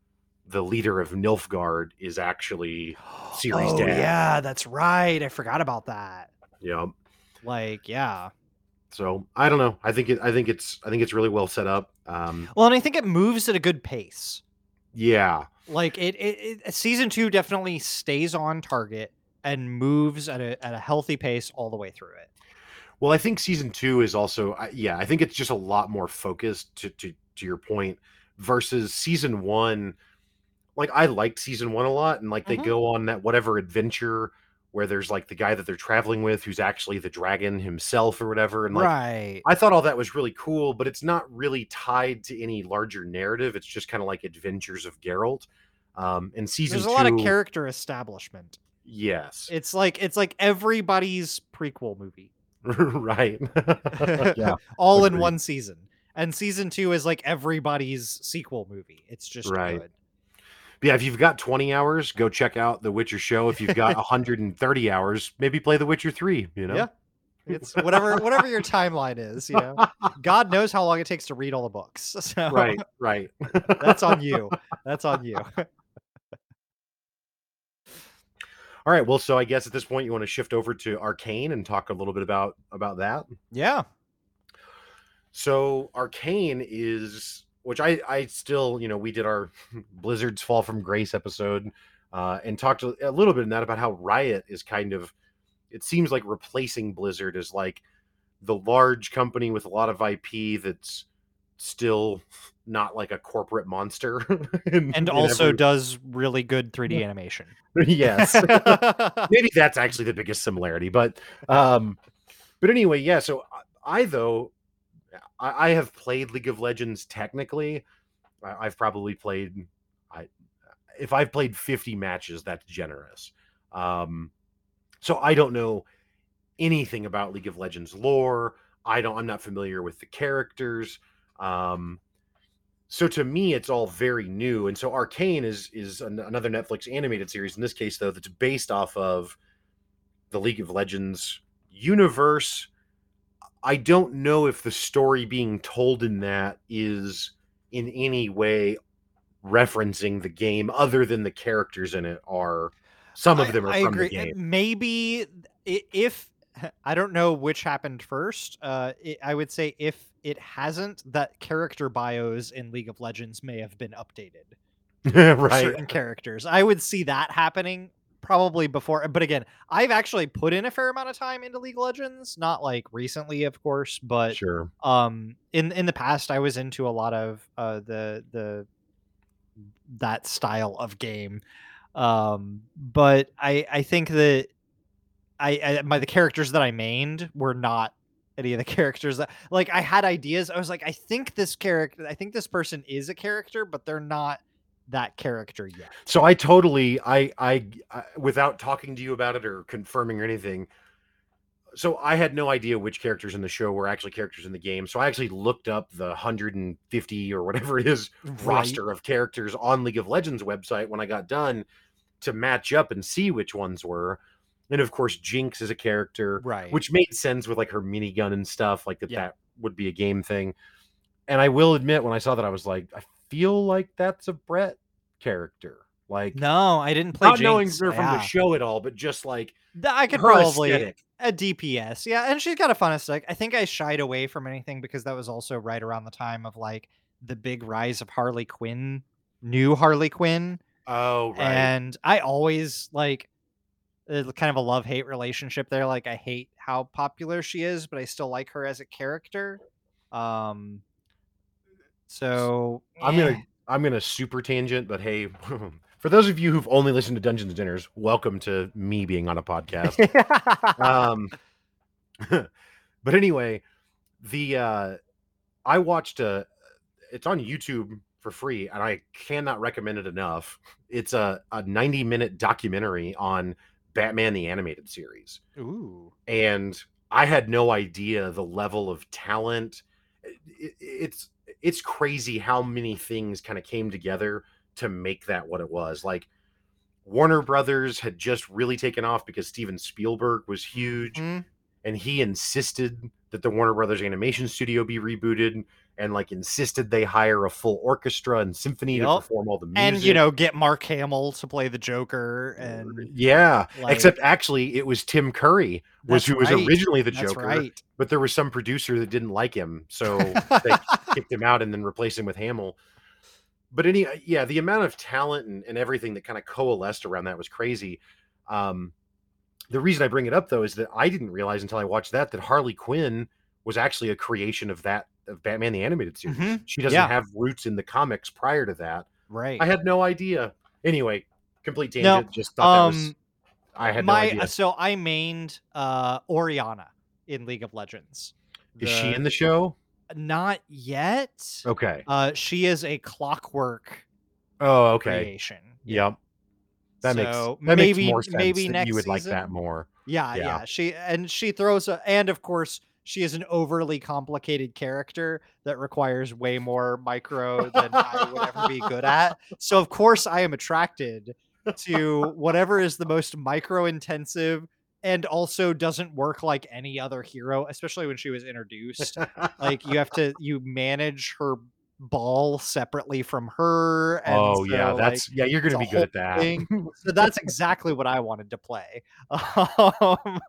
the leader of Nilfgaard is actually Ciri's
oh,
dad.
Yeah, that's right. I forgot about that.
know.
Like, yeah.
So I don't know. I think it I think it's I think it's really well set up. Um
Well, and I think it moves at a good pace.
yeah.
Like it, it, it season two definitely stays on target and moves at a at a healthy pace all the way through it.
Well, I think season two is also, I- yeah, I think it's just a lot more focused to to to your point versus season one. Like I liked season one a lot, and like they
Mhm.
go on that whatever adventure where there's like the guy that they're traveling with who's actually the dragon himself or whatever, and like
right.
I thought all that was really cool, but it's not really tied to any larger narrative. It's just kind of like adventures of Geralt. Um, and season
There's a
two,
lot of character establishment.
yes,
It's like it's like everybody's prequel movie.
right, yeah.
all in one season. And season two is like everybody's sequel movie. It's just
Right.
good.
But yeah, if you've got 20 hours, go check out The Witcher show. If you've got 130 hours, maybe play The Witcher 3, you know?
Yeah. It's whatever whatever your timeline is, you know. God knows how long it takes to read all the books. So
Right, right.
that's on you. That's on you.
All right. Well, so I guess at this point you want to shift over to Arcane and talk a little bit about about that.
Yeah.
So Arcane is which I I still, you know, we did our Blizzard's Fall from Grace episode uh and talked a, a little bit in that about how Riot is kind of it seems like replacing Blizzard as like the large company with a lot of IP that's still not like a corporate monster in-
And also
every-
does really good 3D animation.
yes maybe that's actually the biggest similarity but um but anyway yeah so i, I though I, I have played league of legends technically. I, i've probably played i if i've played 50 matches that's generous. Um so i don't know anything about league of legends lore. I don't i'm not familiar with the characters. Um so to me it's all very new. And so arcane is is an, another netflix animated series in this case though that's based off of the league of legends universe i don't know if the story being told in that is in any way referencing the game other than the characters in it are some of
I-
them are
I
from
agree.
the game
Maybe if I don't know which happened first, uh, it, I would say if it hasn't, that character bios in League of Legends may have been updated
right
certain characters. I would see that happening probably before. But again, I've actually put in a fair amount of time into League of Legends, not like recently, of course, but
sure
um in in the past i was into a lot of uh the the that style of game um but i i think that i, I my the characters that i mained were not any of the characters that like i had ideas i was like i think this character i think this person is a character but they're not that character yet
So I totally, I, I, I, without talking to you about it or confirming or anything. So I had no idea which characters in the show were actually characters in the game. So I actually looked up the 150 or whatever it is roster of characters on League of Legends website when I got done to match up and see which ones were. And of course, Jinx is a character,
right
which made sense with like her minigun and stuff, like that.
Yeah.
That would be a game thing. And I will admit, when I saw that, I was like, I feel like that's a Brett character. Like,
no i didn't play
not knowing her from the show at all, but just like
i could probably
aesthetic.
a DPS, yeah, and she's got a fun aesthetic. I think I shied away from anything because that was also right around the time of like the big rise of Harley Quinn, new Harley Quinn,
Oh, right.
and I always like kind of a love hate relationship there. Like I hate how popular she is, but I still like her as a character. Um, so
I'm
eh.
gonna I'm gonna super tangent, but hey, for those of you who've only listened to Dungeons and Dinners, welcome to me being on a podcast. um but anyway the uh i watched a it's on youtube for free and i cannot recommend it enough it's a, a 90 minute documentary on batman the animated series
Ooh,
and i had no idea the level of talent it, it's it's crazy how many things kind of came together to make that what it was like warner brothers had just really taken off because steven spielberg was huge
Mm.
and he insisted that the Warner Brothers animation studio be rebooted and like insisted they hire a full orchestra and symphony to perform all the music.
and you know get Mark Hamill to play the Joker, and
yeah,
like-
except actually it was Tim Curry was who was originally the
that's
Joker,
right.
but there was some producer that didn't like him, so they kicked him out and then replaced him with Hamill. But any yeah, the amount of talent and, and everything that kind of coalesced around that was crazy. Um, the reason I bring it up though is that I didn't realize until I watched that that Harley Quinn was actually a creation of that of Batman the animated series.
Mhm.
She doesn't
Yeah.
have roots in the comics prior to that.
Right.
I had no idea. Anyway, complete
No,
tangent. just thought that was
um,
I had no
my
idea.
so I mained uh Orianna in League of Legends.
Is she in the show?
Not yet.
Okay.
Uh, she is a clockwork
Oh, okay.
creation.
Yep. That makes
So
that
maybe
makes more sense.
maybe next
you would like that more.
Yeah,
Yeah.
yeah, She and she throws a, and of course she is an overly complicated character that requires way more micro than I would ever be good at. So of course I am attracted to whatever is the most micro intensive and also doesn't work like any other hero, especially when she was introduced. like you have to you manage her ball separately from her. And
oh
so,
yeah, that's
like,
yeah. You're gonna be good at that.
thing. so that's exactly what I wanted to play. Um,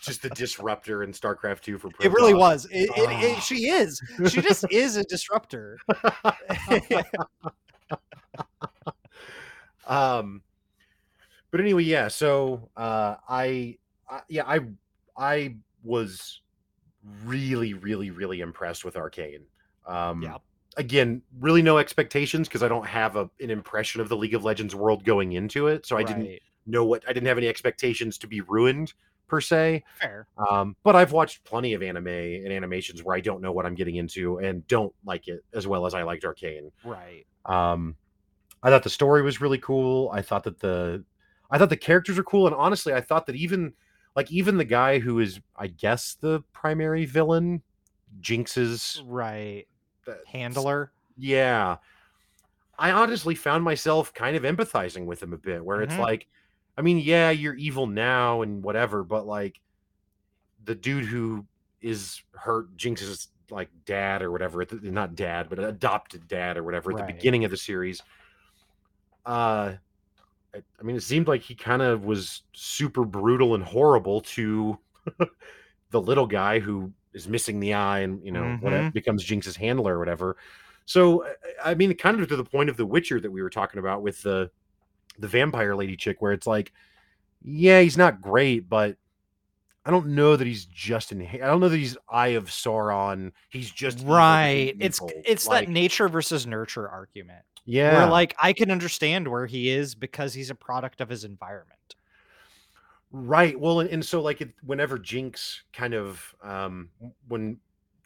Just the disruptor in StarCraft Two for
it really was. It, it,
Ah.
it, she is. She just is a disruptor.
um but anyway yeah so uh I, I yeah i i was really really really impressed with arcane um
Yeah.
again really no expectations because i don't have a, an impression of the league of legends world going into it so i didn't know what i didn't have any expectations to be ruined per se
Fair.
um but i've watched plenty of anime and animations where i don't know what i'm getting into and don't like it as well as i liked arcane
Right.
um, I thought the story was really cool. I thought that the, I thought the characters were cool, and honestly, I thought that even, like, even the guy who is, I guess, the primary villain, Jinx's,
Right.
uh,
Handler.
yeah, I honestly found myself kind of empathizing with him a bit, where it's
Mhm.
like, I mean, yeah, you're evil now and whatever, but like, the dude who is hurt Jinx's like dad or whatever, not dad, but adopted dad or whatever at the beginning of the series. Uh, I, mean, it seemed like he kind of was super brutal and horrible to the little guy who is missing the eye and you know
Mhm.
becomes Jinx's handler or whatever. So I- mean, kind of to the point of The Witcher that we were talking about with the the vampire lady chick, where it's like, yeah, he's not great, but I don't know that he's just in. I don't know that he's Eye of Sauron. He's just evil to be
Right. It's it's
Like,
that nature versus nurture argument.
Yeah,
Where like I can understand where he is because he's a product of his environment.
Right. Well, and, and so like it, whenever Jinx kind of um when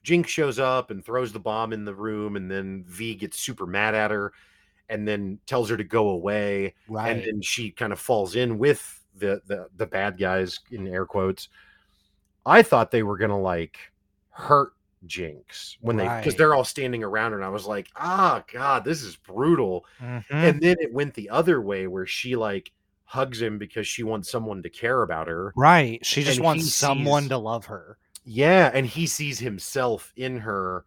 Jinx shows up and throws the bomb in the room and then V gets super mad at her and then tells her to go away Right. and then she kind of falls in with the the the bad guys in air quotes. I thought they were going to like hurt Jinx when they
Right.
they're all standing around her and I was like, "Ah, god, this is brutal."
Mhm.
And then it went the other way where she like hugs him because she wants someone to care about her.
Right. She just
and
wants
he
someone
sees-
to love her.
Yeah, and he sees himself in her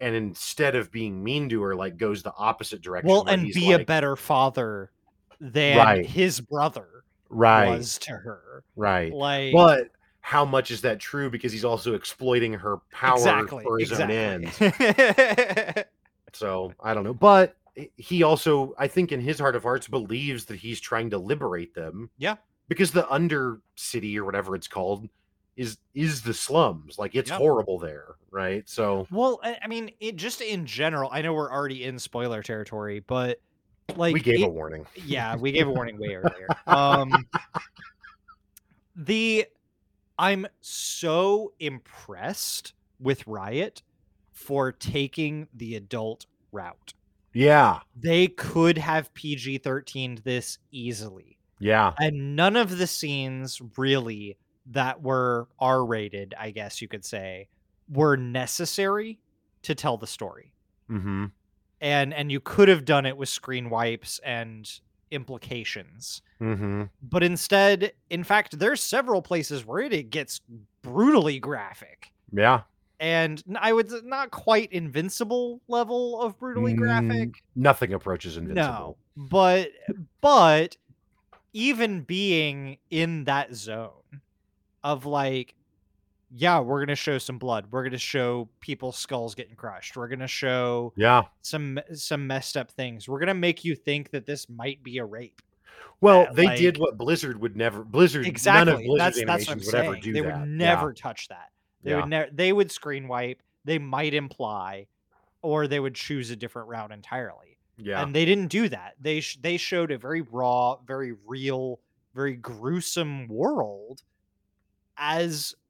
and instead of being mean to her like goes the opposite direction.
Well, and be a better father than
Right.
his brother
right,
was to her.
right.
Like
But how much is that true because he's also exploiting her power
exactly,
for his own ends. So, I don't know. But he also I think in his heart of hearts believes that he's trying to liberate them.
Yeah.
Because the under city or whatever it's called is is the slums. Like it's
Yeah.
horrible there, right? So
well, I I mean, it just in general. I know we're already in spoiler territory, but like
we gave
it-
a warning.
yeah, we gave a warning way earlier. Um, the I'm so impressed with Riot for taking the adult route.
Yeah.
They could have PG 13 this easily.
Yeah.
And none of the scenes really that were R rated, I guess you could say, were necessary to tell the story.
Mm-hmm.
And and you could have done it with screen wipes and implications.
Mm-hmm.
But instead, in fact, there's several places where it, gets brutally graphic.
Yeah.
And I would not quite invincible level of brutally graphic.
Mm, Nothing approaches invincible.
No,
invincible.
but but even being in that zone of like, yeah, we're gonna show some blood. We're gonna show people's skulls getting crushed. We're gonna show
Yeah.
some some messed up things. We're gonna make you think that this might be a rape.
Well,
Uh,
they did what Blizzard would never. Blizzard. exactly. None of
Exactly.
Blizzard's
That's that's what I'm
would ever
saying.
do
They
that.
would
Yeah.
never touch that. They
Yeah.
would never. They would screen wipe. They might imply, or they would choose a different route entirely.
Yeah.
and they didn't do that they sh- they showed a very raw very real very gruesome world as eh,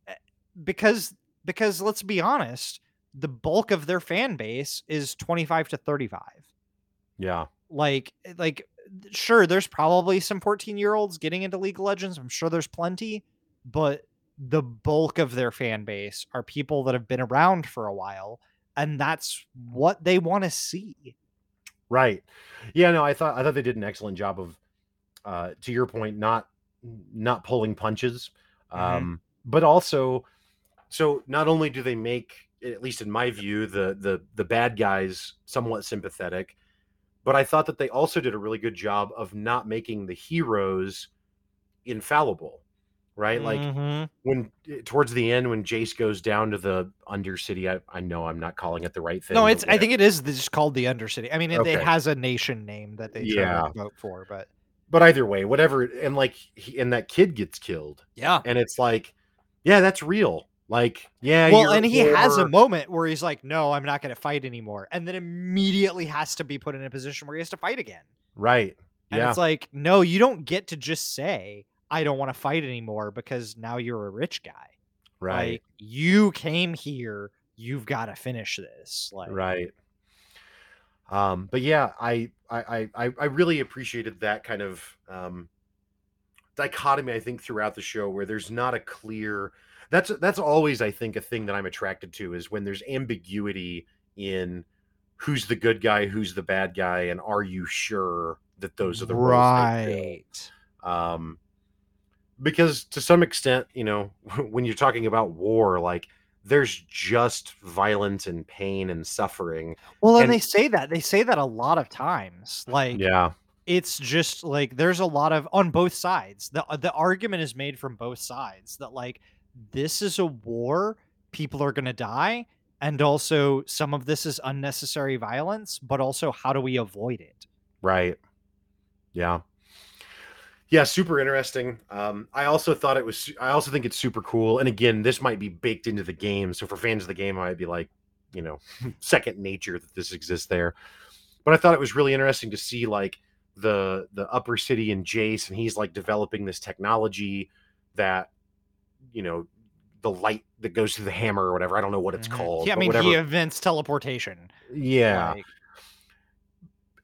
because because let's be honest the bulk of their fan base is 25 to 35
yeah.
like eh, like sure there's probably some 14 year olds getting into league of legends i'm sure there's plenty but the bulk of their fan base are people that have been around for a while and that's what they want to see.
Right. Yeah, no, I thought I thought they did an excellent job of uh to your point not not pulling punches.
Mhm.
Um but also so not only do they make at least in my view the the the bad guys somewhat sympathetic, but I thought that they also did a really good job of not making the heroes infallible. Right? Like
Mhm.
when eh, towards the end when Jace goes down to the Undercity, I, I know I'm not calling it the right thing.
No, it's I think it is just called the Undercity. I mean, it, it has a nation name that they try
Yeah.
to vote for, but
but either way, whatever, and like, he, and that kid gets killed,
yeah.
and it's like, yeah, that's real. Like, yeah,
Well, and he has a moment where he's like, "No, I'm not going to fight anymore," and then immediately has to be put in a position where he has to fight again.
right,
And
yeah,
it's like, no, you don't get to just say, "I don't want to fight anymore" because now you're a rich guy.
right,
Like, you came here, you've got to finish this. Like,
right. Um, but yeah, I, I, I, I I really appreciated that kind of um dichotomy. I think throughout the show where there's not a clear. That's that's always I think a thing that I'm attracted to is when there's ambiguity in who's the good guy, who's the bad guy, and are you sure that those are the
right.
um because to some extent you know when you're talking about war like there's just violence and pain and suffering
Well, and,
And-
they say that they say that a lot of times. Like,
yeah
it's just like there's a lot of on both sides. the The argument is made from both sides that like this is a war, people are going to die, and also some of this is unnecessary violence, but also how do we avoid it?
right. Yeah. Yeah super interesting. Um i also thought it was i also think it's super cool and again this might be baked into the game so for fans of the game i might be like you know second nature that this exists there. But i thought it was really interesting to see like the the upper city and jace and he's like developing this technology that you know the light that goes through the hammer or whatever i don't know what it's
Mhm.
called
Yeah, I mean,
whatever
he invents teleportation.
yeah
like-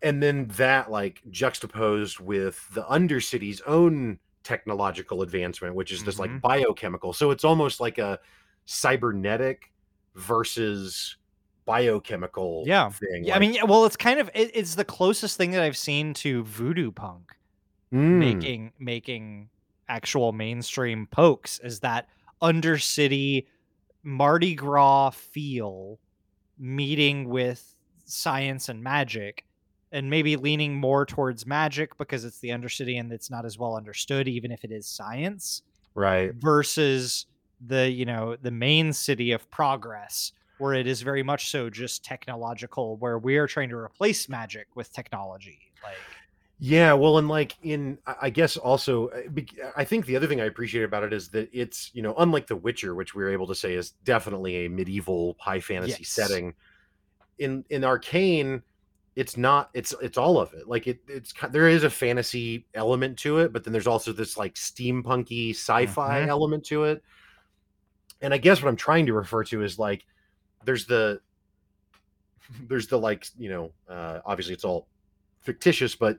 and then that like juxtaposed with the undercity's own technological advancement which is this like
Mhm.
biochemical so it's almost like a cybernetic versus biochemical
Yeah.
thing
yeah, I mean, well, it's kind of it, it's the closest thing that I've seen to voodoo punk.
mm,
making making actual mainstream pokes is that undercity Mardi Gras feel meeting with science and magic and maybe leaning more towards magic because it's the undercity and it's not as well understood even if it is science
right.
versus the you know the main city of progress where it is very much so just technological where we are trying to replace magic with technology like
yeah well and like in i guess also uh, i think the other thing i appreciate about it is that it's you know unlike the witcher which we are able to say is definitely a medieval high fantasy
Yes.
setting in in arcane it's not it's it's all of it like it it's there is a fantasy element to it but then there's also this like steampunky sci-fi
Mhm.
element to it and i guess what i'm trying to refer to is like there's the there's the like you know uh obviously it's all fictitious but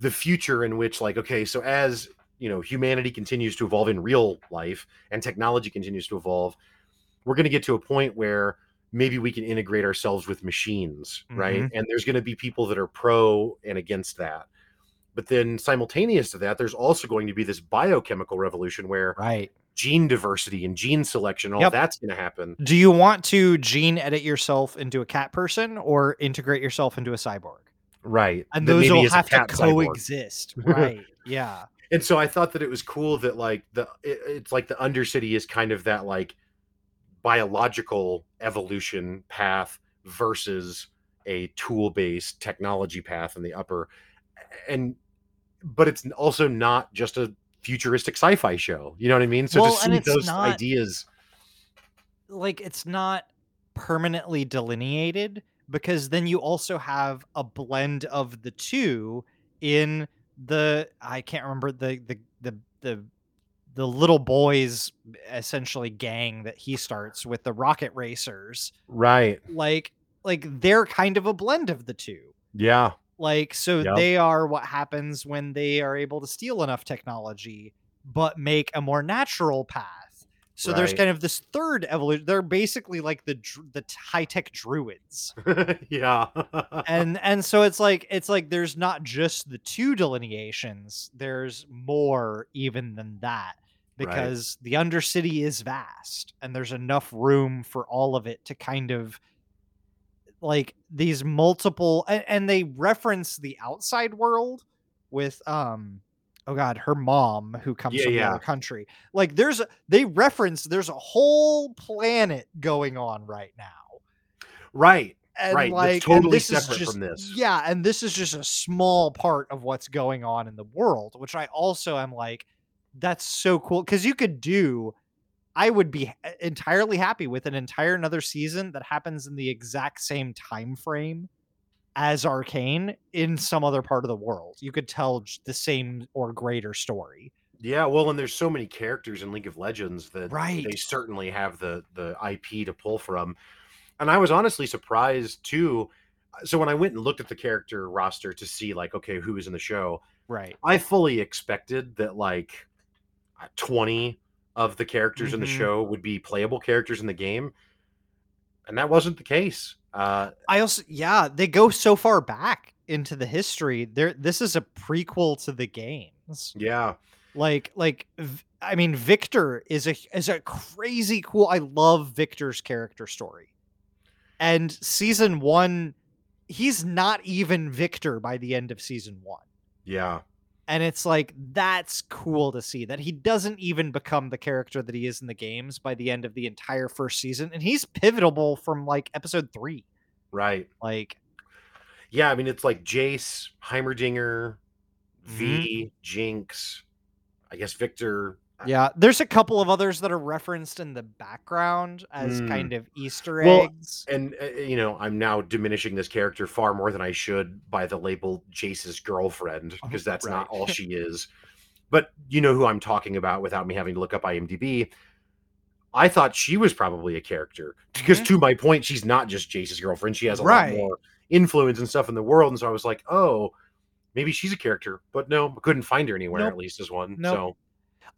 the future in which like okay so as you know humanity continues to evolve in real life and technology continues to evolve we're going to get to a point where maybe we can integrate ourselves with machines right
Mhm.
and there's going to be people that are pro and against that but then simultaneous to that there's also going to be this biochemical revolution where
right
gene diversity and gene selection all
Yep.
that's going to happen
Do you want to gene edit yourself into a cat person or integrate yourself into a cyborg?
Right
And those will have to
cyborg.
coexist. Right. yeah.
and so I thought that it was cool that like the it, it's like the Undercity is kind of that like biological evolution path versus a tool based technology path in the upper, and but it's also not just a futuristic sci-fi show. You know what I mean? So
Well,
to see those
not-
ideas,
Like it's not permanently delineated because then you also have a blend of the two in the I can't remember the the the the the little boys essentially gang that he starts with the rocket racers
right?
like like they're kind of a blend of the two
Yeah,
like so
Yep.
they are what happens when they are able to steal enough technology but make a more natural path. So there's kind of this third evolution. They're basically like the the high tech druids,
yeah.
and and so it's like it's like there's not just the two delineations. There's more even than that
Right.
because the Undercity is vast, and there's enough room for all of it to kind of like these multiple and, and they reference the outside world with um oh god her mom who comes
Yeah,
from
yeah.
other country like there's a, they reference there's a whole planet going on right now
right.
and
Right, that's
like and
totally
this is
separate
just
from this.
yeah and this is just a small part of what's going on in the world which i also am like that's so cool because you could do i would be eh, entirely happy with an entire another season that happens in the exact same time frame as arcane in some other part of the world you could tell the same or greater story
Yeah, well, and there's so many characters in League of Legends that
Right.
they certainly have the the IP to pull from. And I was honestly surprised too. So when I went and looked at the character roster to see like, okay, who is in the show,
right
I fully expected that like 20 of the characters in the
Mhm.
show would be playable characters in the game. And that wasn't the case. Uh
I also yeah, they go so far back into the history. There this is a prequel to the games.
yeah.
Like like I mean Viktor is a is a crazy cool. I love Viktor's character story. And season 1 he's not even Viktor by the end of season 1.
Yeah.
And it's like that's cool to see that he doesn't even become the character that he is in the games by the end of the entire first season and he's pivotal from like episode 3.
Right.
Like
Yeah, I mean it's like Jace, Heimerdinger,
Mm-hmm.
Vi, Jinx, I guess Viktor.
Yeah, there's a couple of others that are referenced in the background as
Mm.
kind of Easter
Well,
eggs.
And uh, you know, I'm now diminishing this character far more than I should by the label Jace's girlfriend because that's not all she is. But you know who I'm talking about without me having to look up IMDb. I thought she was probably a character because,
Mhm.
to my point, she's not just Jace's girlfriend. She has a
Right.
lot more influence and stuff in the world, and so I was like, oh, maybe she's a character. But no, I couldn't find her anywhere.
Nope.
At least as one.
Nope.
So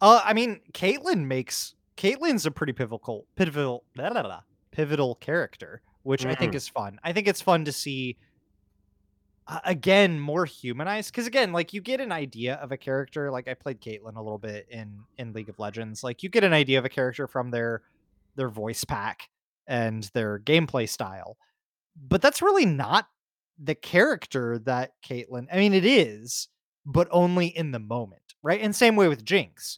Uh, I mean, Caitlyn makes Caitlyn's a pretty pivotal, pivotal, blah, blah, blah, pivotal character, which I think
Mhm.
is fun. I think it's fun to see. Uh, again, more humanized because again, like you get an idea of a character. Like I played Caitlyn a little bit in in League of Legends. Like you get an idea of a character from their their voice pack and their gameplay style, but that's really not the character that Caitlyn. I mean, it is, but only in the moment, right? And same way with Jinx.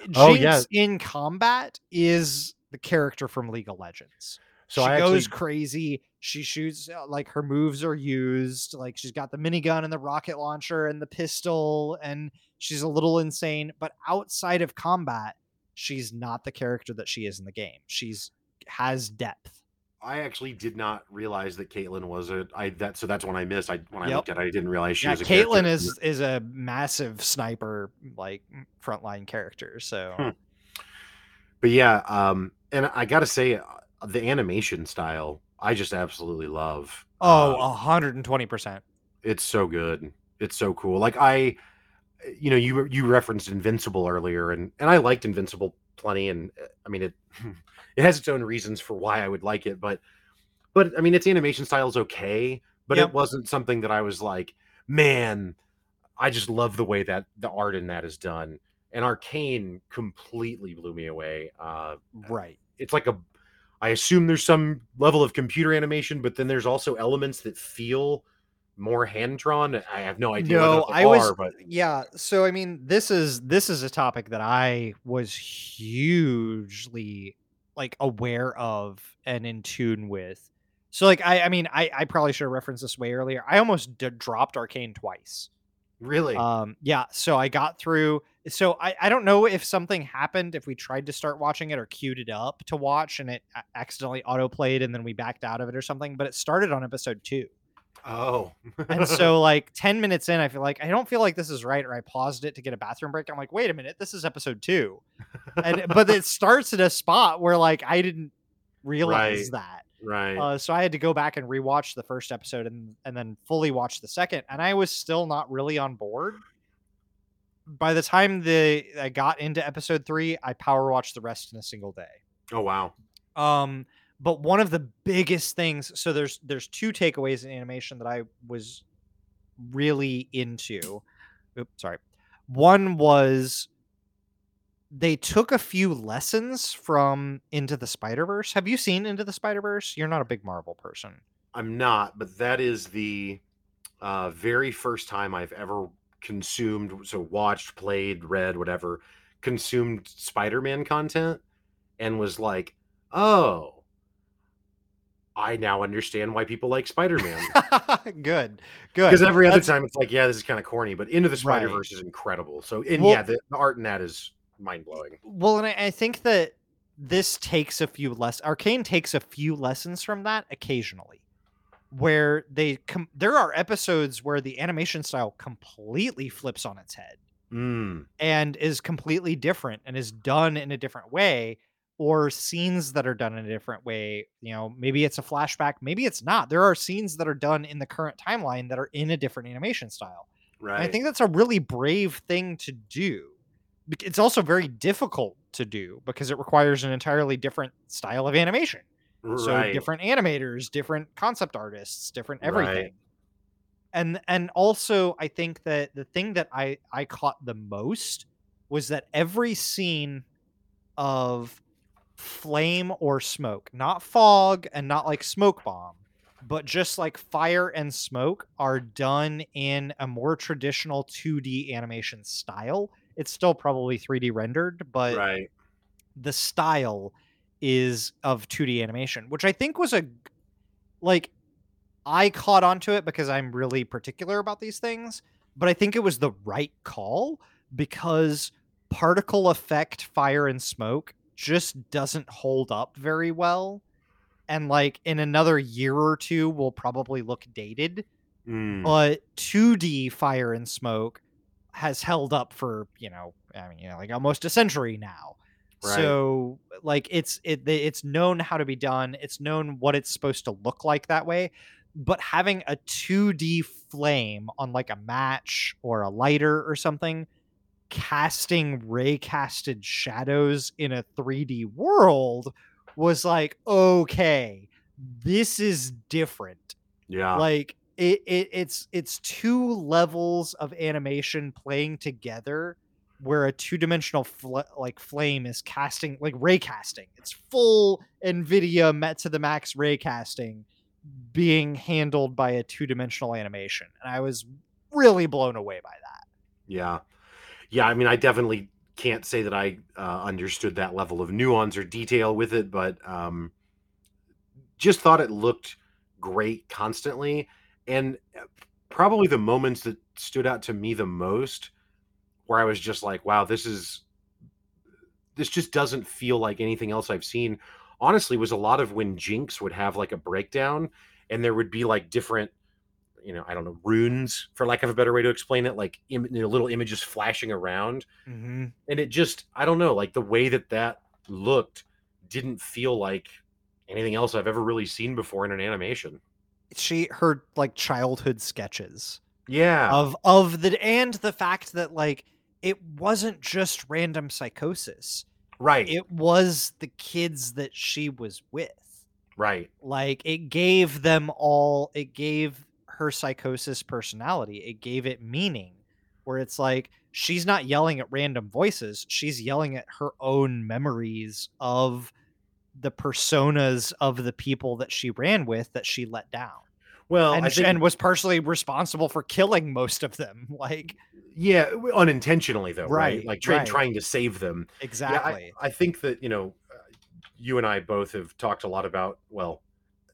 Jinx
Oh, yeah.
in combat is the character from League of Legends.
so
she
I
goes
actually
crazy. She shoots uh, like her moves are used. Like she's got the minigun and the rocket launcher and the pistol, and she's a little insane. But outside of combat, she's not the character that she is in the game. She's has depth.
I actually did not realize that Caitlyn was a I that so that's when I missed. I when I
Yep.
looked at it, I didn't realize she
yeah,
was a character.
Caitlyn is is a massive sniper, like frontline character. So
Hmm. But yeah, um, and I gotta say, uh, the animation style I just absolutely love.
oh, hundred and twenty percent.
it's so good. It's so cool. Like I, you know, you you referenced Invincible earlier, and and I liked Invincible plenty. And uh, I mean, it it has its own reasons for why I would like it, but but I mean, its animation style is okay, but
Yep.
it wasn't something that I was like, man, I just love the way that the art in that is done. And Arcane completely blew me away. Uh,
Right.
it's like a I assume there's some level of computer animation, but then there's also elements that feel more hand drawn. I have no idea.
No,
what
I was
are, but
yeah. So I mean, this is this is a topic that I was hugely like aware of and in tune with. So like I I mean I I probably should have referenced this way earlier. I almost d- dropped Arcane twice.
really,
Um yeah, so I got through so I I don't know if something happened if we tried to start watching it or queued it up to watch and it accidentally autoplayed and then we backed out of it or something, but it started on episode 2.
Oh,
And so like 10 minutes in, I feel like I don't feel like this is right, or I paused it to get a bathroom break. I'm like, wait a minute, this is episode two. And but it starts at a spot where like I didn't realize
Right.
that.
right,
Uh, so I had to go back and rewatch the first episode and and then fully watch the second, and I was still not really on board. by the time the I got into episode three, I power watched the rest in a single day.
Oh wow.
Um, but one of the biggest things, so there's there's two takeaways in animation that I was really into. Oops, sorry. One was they took a few lessons from Into the Spider Verse. Have you seen Into the Spider Verse? You're not a big Marvel person.
I'm not, but that is the uh, very first time I've ever consumed, so watched, played, read, whatever, consumed Spider-Man content, and was like, oh, I now understand why people like Spider-Man.
good, good.
Because every other
That's-
time it's like, yeah, this is kind of corny, but Into the
Right.
Spider Verse is incredible. So, and
Well-
yeah, the, the art in that is mind blowing.
Well, and I, I think that this takes a few less. Arcane takes a few lessons from that occasionally, where they com- there are episodes where the animation style completely flips on its head
Mm,
and is completely different and is done in a different way or scenes that are done in a different way you know maybe it's a flashback maybe it's not there are scenes that are done in the current timeline that are in a different animation style
right.
and I think that's a really brave thing to do. It's also very difficult to do because it requires an entirely different style of animation.
Right.
So different animators, different concept artists, different
Right.
everything. And and also I think that the thing that I I caught the most was that every scene of flame or smoke, not fog and not like smoke bomb, but just like fire and smoke are done in a more traditional 2D animation style. It's still probably 3D rendered, but
right.
the style is of 2D animation, which I think was a like I caught onto it because I'm really particular about these things, but I think it was the right call because particle effect fire and smoke just doesn't hold up very well and like in another year or two will probably look dated
Mm,
but 2D fire and smoke has held up for you know I mean you know like almost a century now.
Right.
So like it's it it's known how to be done. It's known what it's supposed to look like that way. But having a 2D flame on like a match or a lighter or something casting ray casted shadows in a 3D world was like okay, this is different
yeah.
like it, it it's it's two levels of animation playing together where a two-dimensional fl- like flame is casting like ray casting it's full nvidia met to the max ray casting being handled by a two-dimensional animation and i was really blown away by that
Yeah. Yeah. I mean, I definitely can't say that I uh, understood that level of nuance or detail with it, but um, just thought it looked great constantly. And uh, probably the moments that stood out to me the most, where I was just like, wow, this is, this just doesn't feel like anything else I've seen, honestly, was a lot of when Jinx would have like a breakdown and there would be like different you know, I don't know, runes for lack of a better way to explain it, like Im- you know, little images flashing around,
mm-hmm.
and it just, I don't know, like the way that that looked didn't feel like anything else I've ever really seen before in an animation.
she her like childhood sketches
Yeah,
of of the and the fact that like it wasn't just random psychosis.
Right,
it was the kids that she was with.
Right,
like it gave them all it gave her psychosis personality it gave it meaning where it's like she's not yelling at random voices she's yelling at her own memories of the personas of the people that she ran with that she let down
Well,
and,
think,
and was partially responsible for killing most of them like
yeah, unintentionally though, right?
Right,
Like try,
right.
trying to save them. Yeah, I-
exactly
I, think that you know, uh, you and I both have talked a lot about. Well,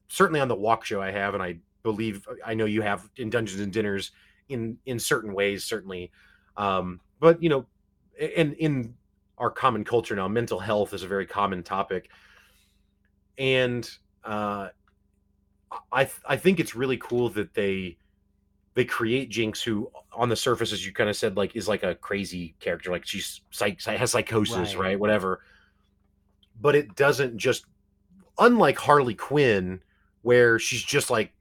certainly on the walk show, I have, and I believe I know you have in Dungeons and Dinners in in certain ways, certainly. Um, but you know, and in our common culture now, mental health is a very common topic, and uh, I th- I think it's really cool that they they create Jinx, who on the surface, as you kind of said, like is like a crazy character, like she's psych has psychosis,
Right.
right? Whatever. But it doesn't just unlike Harley Quinn, where she's just like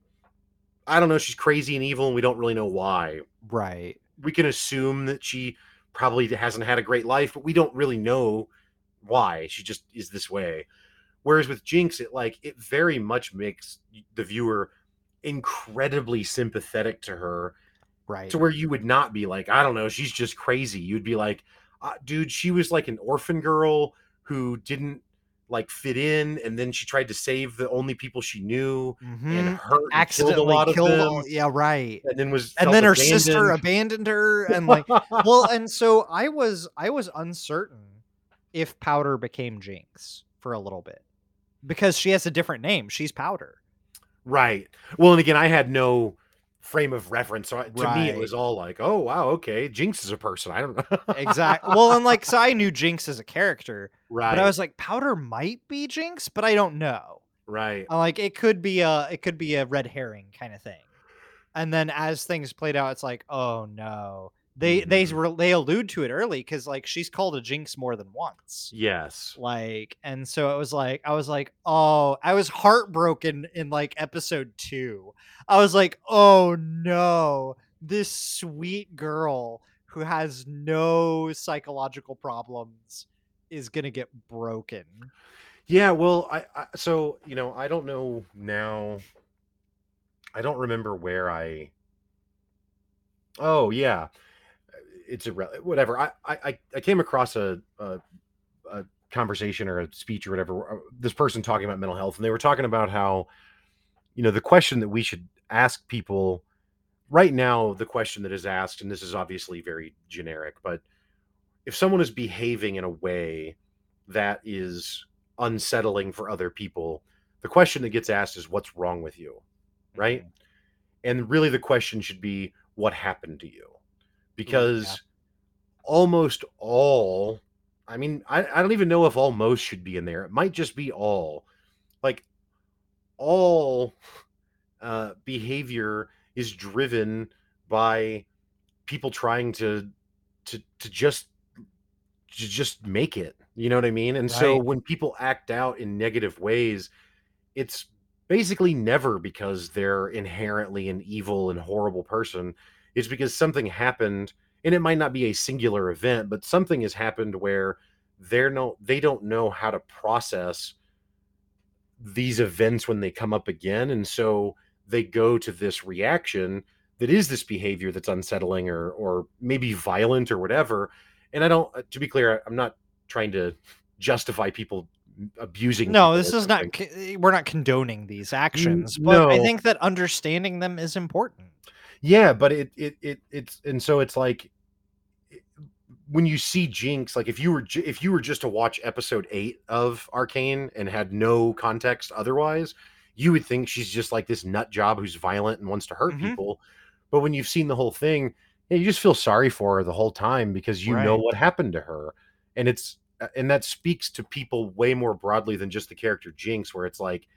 I don't know, she's crazy and evil, and we don't really know why.
right
We can assume that she probably hasn't had a great life, but we don't really know why. She just is this way. Whereas with Jinx, it like it very much makes the viewer incredibly sympathetic to her
right
to where you would not be like, I don't know, she's just crazy. You'd be like, uh, dude, she was like an orphan girl who didn't like fit in, and then she tried to save the only people she knew
Mhm.
and hurt and killed a
accidentally
lot of
killed
them,
all- yeah right
and then was
and then her sister
abandoned.
abandoned her and like well and so i was i was uncertain if powder became jinx for a little bit because she has a different name she's powder
Right. Well, and again, I had no frame of reference, so I- to me it was all like, "Oh wow, okay, Jinx is a person." I don't know.
exactly well and like so i knew jinx as a character
right.
but i was like powder might be jinx but i don't know
right.
I'm like it could be a it could be a red herring kind of thing and then as things played out it's like oh no they they
Mhm.
were they allude to it early because like she's called a jinx more than once
Yes.
like and so it was like i was like oh i was heartbroken in like episode two i was like oh no this sweet girl who has no psychological problems is gonna get broken
Yeah. Well, I, I so you know I don't know now. I don't remember where I. Oh yeah, it's a whatever. I I I came across a, a a conversation or a speech or whatever. uh, This person talking about mental health, and they were talking about how, you know, the question that we should ask people right now. The question that is asked, and this is obviously very generic, but if someone is behaving in a way that is unsettling for other people, the question that gets asked is, "What's wrong with you?" Right? and really the question should be what happened to you because almost all i mean I, I don't even know if almost should be in there. It might just be all. Like all uh behavior is driven by people trying to to to just to just make it you know what i mean? And so when people act out in negative ways it's basically never because they're inherently an evil and horrible person. It's because something happened, and it might not be a singular event, but something has happened where they're no they don't know how to process these events when they come up again, and so they go to this reaction that is this behavior that's unsettling or or maybe violent or whatever. And I don't to be clear, I'm not trying to justify people abusing
no
people
this is not eh, we're not condoning these actions but i think that understanding them is important
Yeah, but it it it it's and so it's like when you see Jinx, like if you were if you were just to watch episode eight of Arcane and had no context otherwise, you would think she's just like this nut job who's violent and wants to hurt
Mhm.
people. But when you've seen the whole thing, you just feel sorry for her the whole time because you know what happened to her, and it's uh, and that speaks to people way more broadly than just the character Jinx, where it's like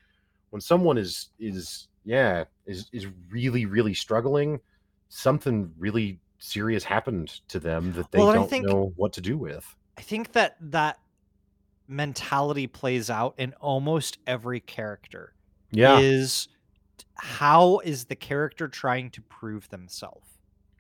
when someone is is yeah is is really really struggling something really serious happened to them that they
Well,
don't
think-
know what to do with
I think that that mentality plays out in almost every character.
yeah
Is how is the character trying to prove themselves?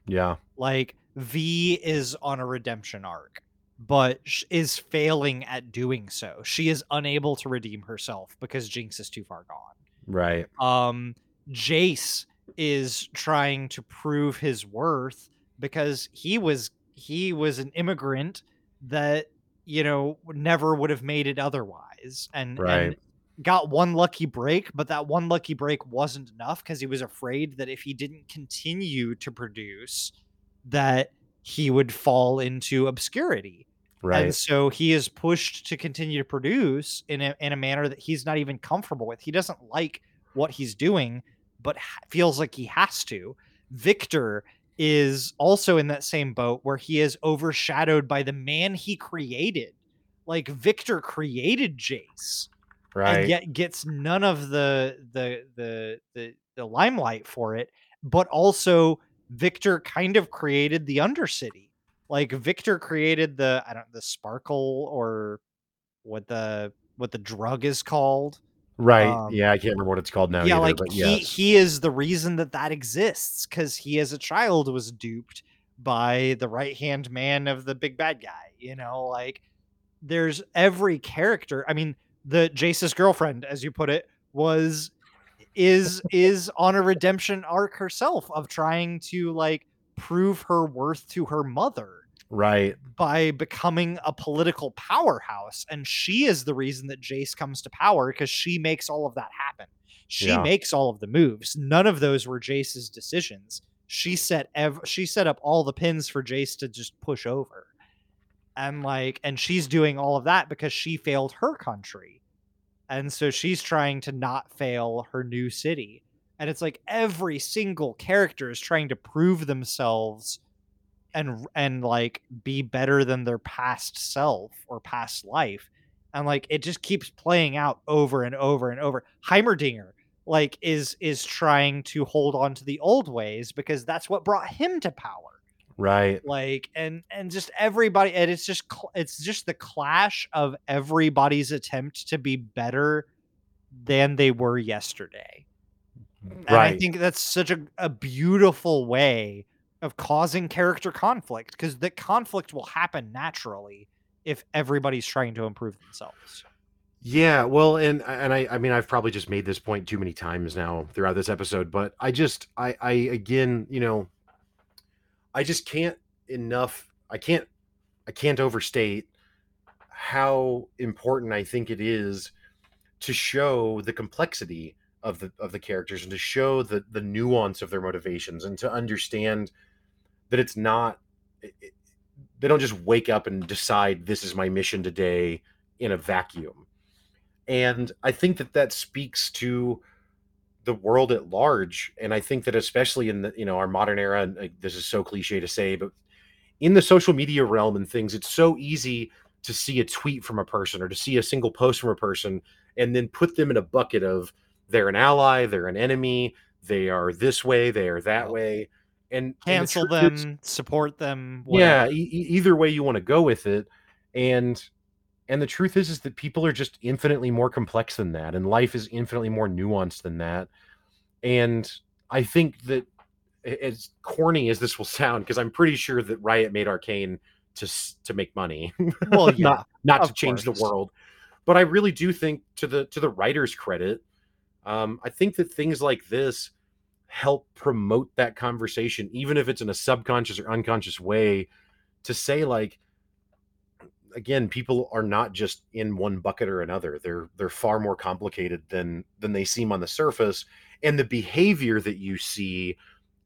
yeah
Like Vi is on a redemption arc, but is failing at doing so. She is unable to redeem herself because Jinx is too far gone.
Right
um jace is trying to prove his worth because he was he was an immigrant that you know never would have made it otherwise and,
Right.
and got one lucky break but that one lucky break wasn't enough because he was afraid that if he didn't continue to produce that he would fall into obscurity and so he is pushed to continue to produce in a, in a manner that he's not even comfortable with. He doesn't like what he's doing, but feels like he has to. Viktor is also in that same boat where he is overshadowed by the man he created. Like Viktor created Jace
right
and yet gets none of the the the the, the limelight for it but also viktor kind of created the undercity like viktor created the i don't the sparkle or what the what the drug is called
right
um,
yeah i can't remember what it's called now
yeah
either,
like
but
he
yes
he is the reason that that exists because he as a child was duped by the right hand man of the big bad guy. You know, like there's every character. I mean, the Jace's girlfriend, as you put it, was is is on a redemption arc herself of trying to like prove her worth to her mother
Right.
by becoming a political powerhouse and she is the reason that Jace comes to power because she makes all of that happen. She
Yeah.
makes all of the moves. None of those were Jace's decisions. She set ev- she set up all the pins for Jace to just push over. And like and she's doing all of that because she failed her country. And so she's trying to not fail her new city. And it's like every single character is trying to prove themselves and and like be better than their past self or past life and like it just keeps playing out over and over and over. Heimerdinger like is is trying to hold on to the old ways because that's what brought him to power.
Right.
like and and just everybody and it's just it's just the clash of everybody's attempt to be better than they were yesterday. And I think that's such a, a beautiful way of causing character conflict because the conflict will happen naturally if everybody's trying to improve themselves.
Yeah, well, and and I I mean I've probably just made this point too many times now throughout this episode, but I just I I again, you know, I just can't enough I can't I can't overstate how important I think it is to show the complexity of the of the characters and to show the the nuance of their motivations and to understand that it's not it- they don't just wake up and decide this is my mission today in a vacuum. And i think that that speaks to the world at large. And i think that especially in the you know our modern era and like, this is so cliche to say but in the social media realm and things it's so easy to see a tweet from a person or to see a single post from a person and then put them in a bucket of they're an ally they're an enemy they are this way they are that way and and the
Cancel
is-
them, support them.
yeah
whatever.
e- e- either way you want to go with it and and the truth is is that people are just infinitely more complex than that and life is infinitely more nuanced than that and i think that as corny as this will sound because i'm pretty sure that riot made arcane to to make money
Well, yeah,
not not to change
course.
the world but i really do think to the to the writers credit um i think that things like this help promote that conversation even if it's in a subconscious or unconscious way to say like again people are not just in one bucket or another. They're they're far more complicated than than they seem on the surface and the behavior that you see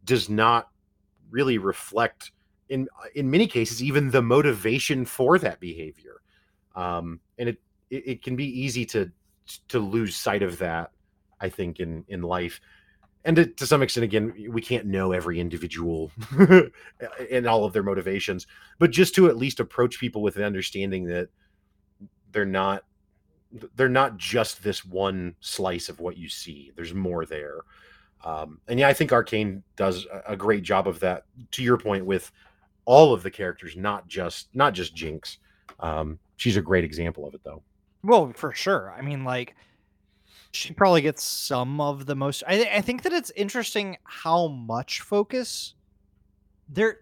does not really reflect in in many cases even the motivation for that behavior. Um and it it, it can be easy to to lose sight of that i think in in life and to, to some extent again we can't know every individual and all of their motivations but just to at least approach people with an understanding that they're not they're not just this one slice of what you see. There's more there. Um, and yeah i think arcane does a, great job of that to your point with all of the characters not just not just jinx. Um, she's a great example of it though.
Well, for sure. I mean, like, she probably gets some of the most. I, I think that it's interesting how much focus there.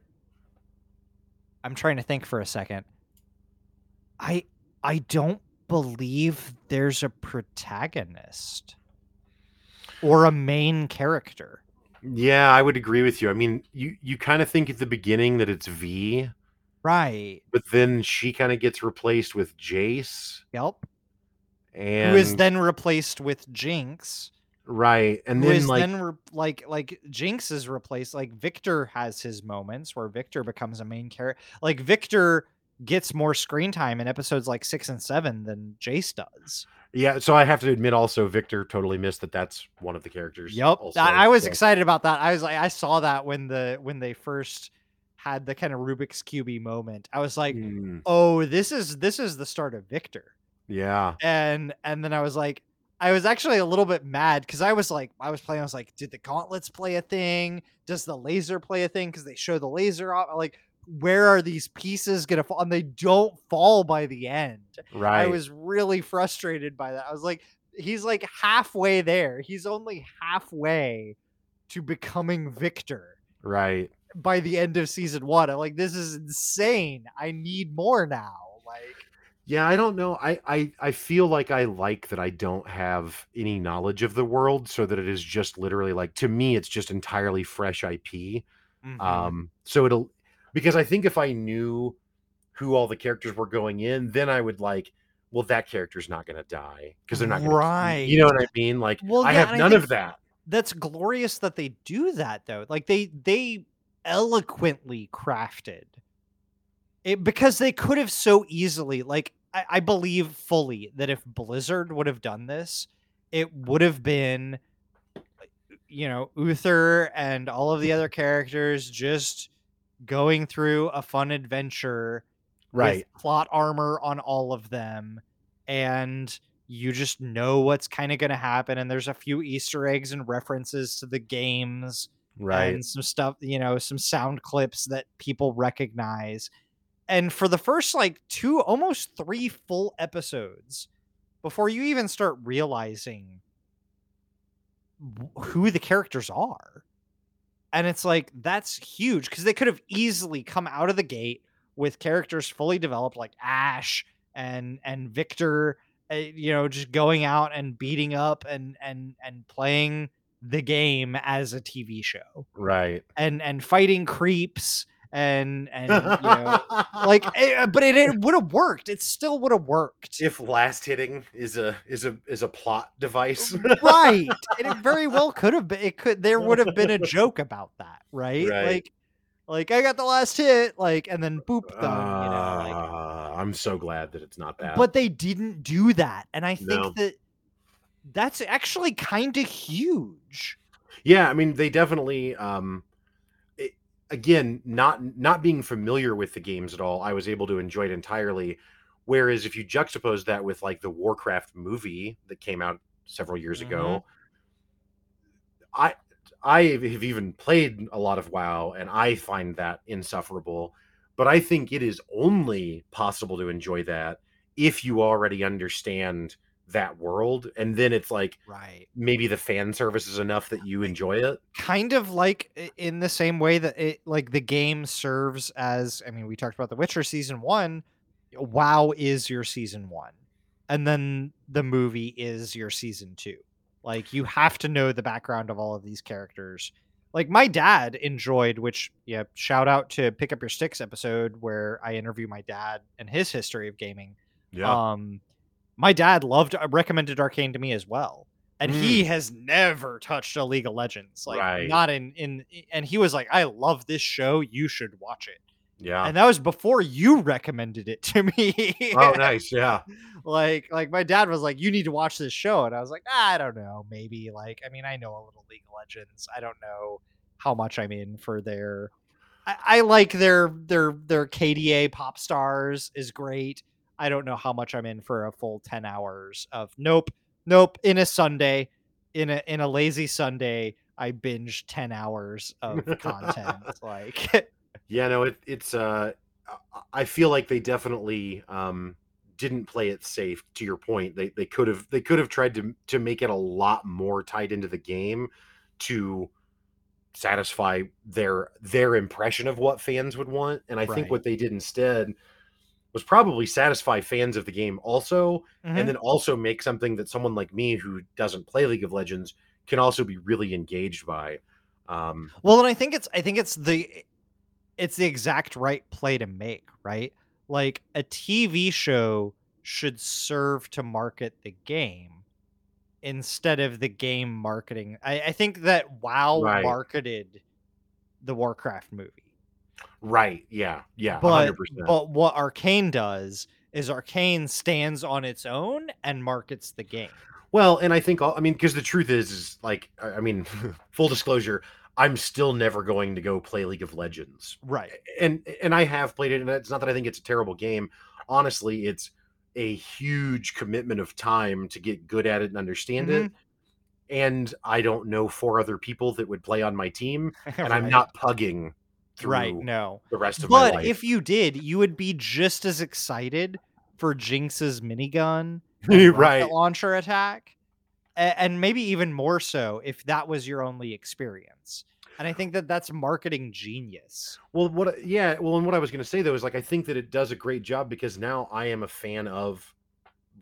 I'm trying to think for a second. I I don't believe there's a protagonist or a main character.
yeah i would agree with you i mean you you kind of think at the beginning that it's vi
Right.
but then she kind of gets replaced with jace
Yep.
And
who is then replaced with Jinx.
right and then like
then re- like like Jinx is replaced. Like Viktor has his moments where Viktor becomes a main character. Like Viktor gets more screen time in episodes like six and seven than Jace does.
Yeah, so I have to admit also Viktor totally missed that that's one of the characters.
Yep,
also,
I, I was
so-
excited about that. I was like, I saw that when the when they first had the kind of Rubik's cubey moment. I was like,
Mm,
oh, this is this is the start of Viktor.
Yeah,
and and then I was like, I was actually a little bit mad because I was like, I was playing. I was like, did the gauntlets play a thing? Does the laser play a thing? Because they show the laser off. Like, where are these pieces gonna fall? And they don't fall by the end.
right.
I was really frustrated by that. I was like, he's like halfway there. He's only halfway to becoming Viktor.
right.
by the end of season one. I'm like, this is insane. I need more now. Like,
Yeah, I don't know. I, I I feel like I like that I don't have any knowledge of the world, so that it is just literally like to me, it's just entirely fresh IP.
mhm.
Um, so it'll because I think if I knew who all the characters were going in, then I would like, well, that character's not going to die because they're not going
Right.
You know what I mean? Like,
Well,
I
yeah,
have
and I
none of that.
that's glorious that they do that though. Like they they eloquently crafted it because they could have so easily like I, I believe fully that if Blizzard would have done this, it would have been you know, Uther and all of the other characters just going through a fun adventure
Right.
with plot armor on all of them and you just know what's kind of going to happen and there's a few easter eggs and references to the games
Right.
and some stuff you know some sound clips that people recognize and for the first like two almost three full episodes before you even start realizing who the characters are and it's like that's huge because they could have easily come out of the gate with characters fully developed like ash and and viktor uh, you know just going out and beating up and and and playing the game as a tv show
Right.
and and fighting creeps and and you know like eh, but it, it would have worked it still would have worked
if last hitting is a is a is a plot device.
right and it very well could have been it could there would have been a joke about that right,
Right.
like like i got the last hit like and then boop done you know like
Ah, I'm so glad that it's not that.
but they didn't do that and i think
No.
that that's actually kind of huge
yeah, I mean, they definitely. Um, it, again, not not being familiar with the games at all, I was able to enjoy it entirely. Whereas if you juxtapose that with like the Warcraft movie that came out several years ago, mm-hmm. I I have even played a lot of WoW, and I find that insufferable. But I think it is only possible to enjoy that if you already understand that world, and then it's like
right
maybe the fan service is enough that you enjoy it.
kind of like in the same way that it like the game serves as i mean we talked about the witcher season one wow is your season one and then the movie is your season two like you have to know the background of all of these characters like my dad enjoyed which yeah shout out to pick up your sticks episode where i interview my dad and his history of gaming yeah. um, my dad loved uh, recommended Arcane to me as well, and he has never touched a League of Legends, like
Right.
not in in. And he was like, "I love this show. You should watch it."
yeah.
And that was before you recommended it to me.
oh, nice. Yeah.
like like my dad was like, "You need to watch this show," and I was like, ah, "I don't know, maybe." Like, I mean, I know a little League of Legends. I don't know how much I'm in for their. I, I like their their their KDA pop stars is great. I don't know how much I'm in for a full ten hours of nope, nope. In a Sunday, in a in a lazy Sunday, I binge ten hours of content. like,
Yeah, no, it, it's uh I- I feel like they definitely um didn't play it safe to your point. They they could have they could have tried to to make it a lot more tied into the game to satisfy their their impression of what fans would want. And I think what they did instead was probably satisfy fans of the game also
Mhm.
and then also make something that someone like me who doesn't play League of Legends can also be really engaged by. Um
Well, and I think it's I think it's the it's the exact right play to make, right? Like a TV show should serve to market the game instead of the game marketing. I, I think that WoW
Right.
marketed the Warcraft movie.
Right, yeah, yeah,
But
100%.
but what Arcane does is Arcane stands on its own and markets the game.
Well, and I think all, I mean because the truth is is like I mean full disclosure, I'm still never going to go play League of Legends.
Right.
And and I have played it and it's not that I think it's a terrible game. Honestly, it's a huge commitment of time to get good at it and understand it.
Mm-hmm.
And I don't know four other people that would play on my team and I'm not pugging
right. No.
the rest of my
But
life.
if you did, you would be just as excited for Jinx's minigun
right.
launcher attack, and maybe even more so if that was your only experience. And I think that that's marketing genius.
Well, what? Yeah. Well, and what I was going to say though is like I think that it does a great job because now I am a fan of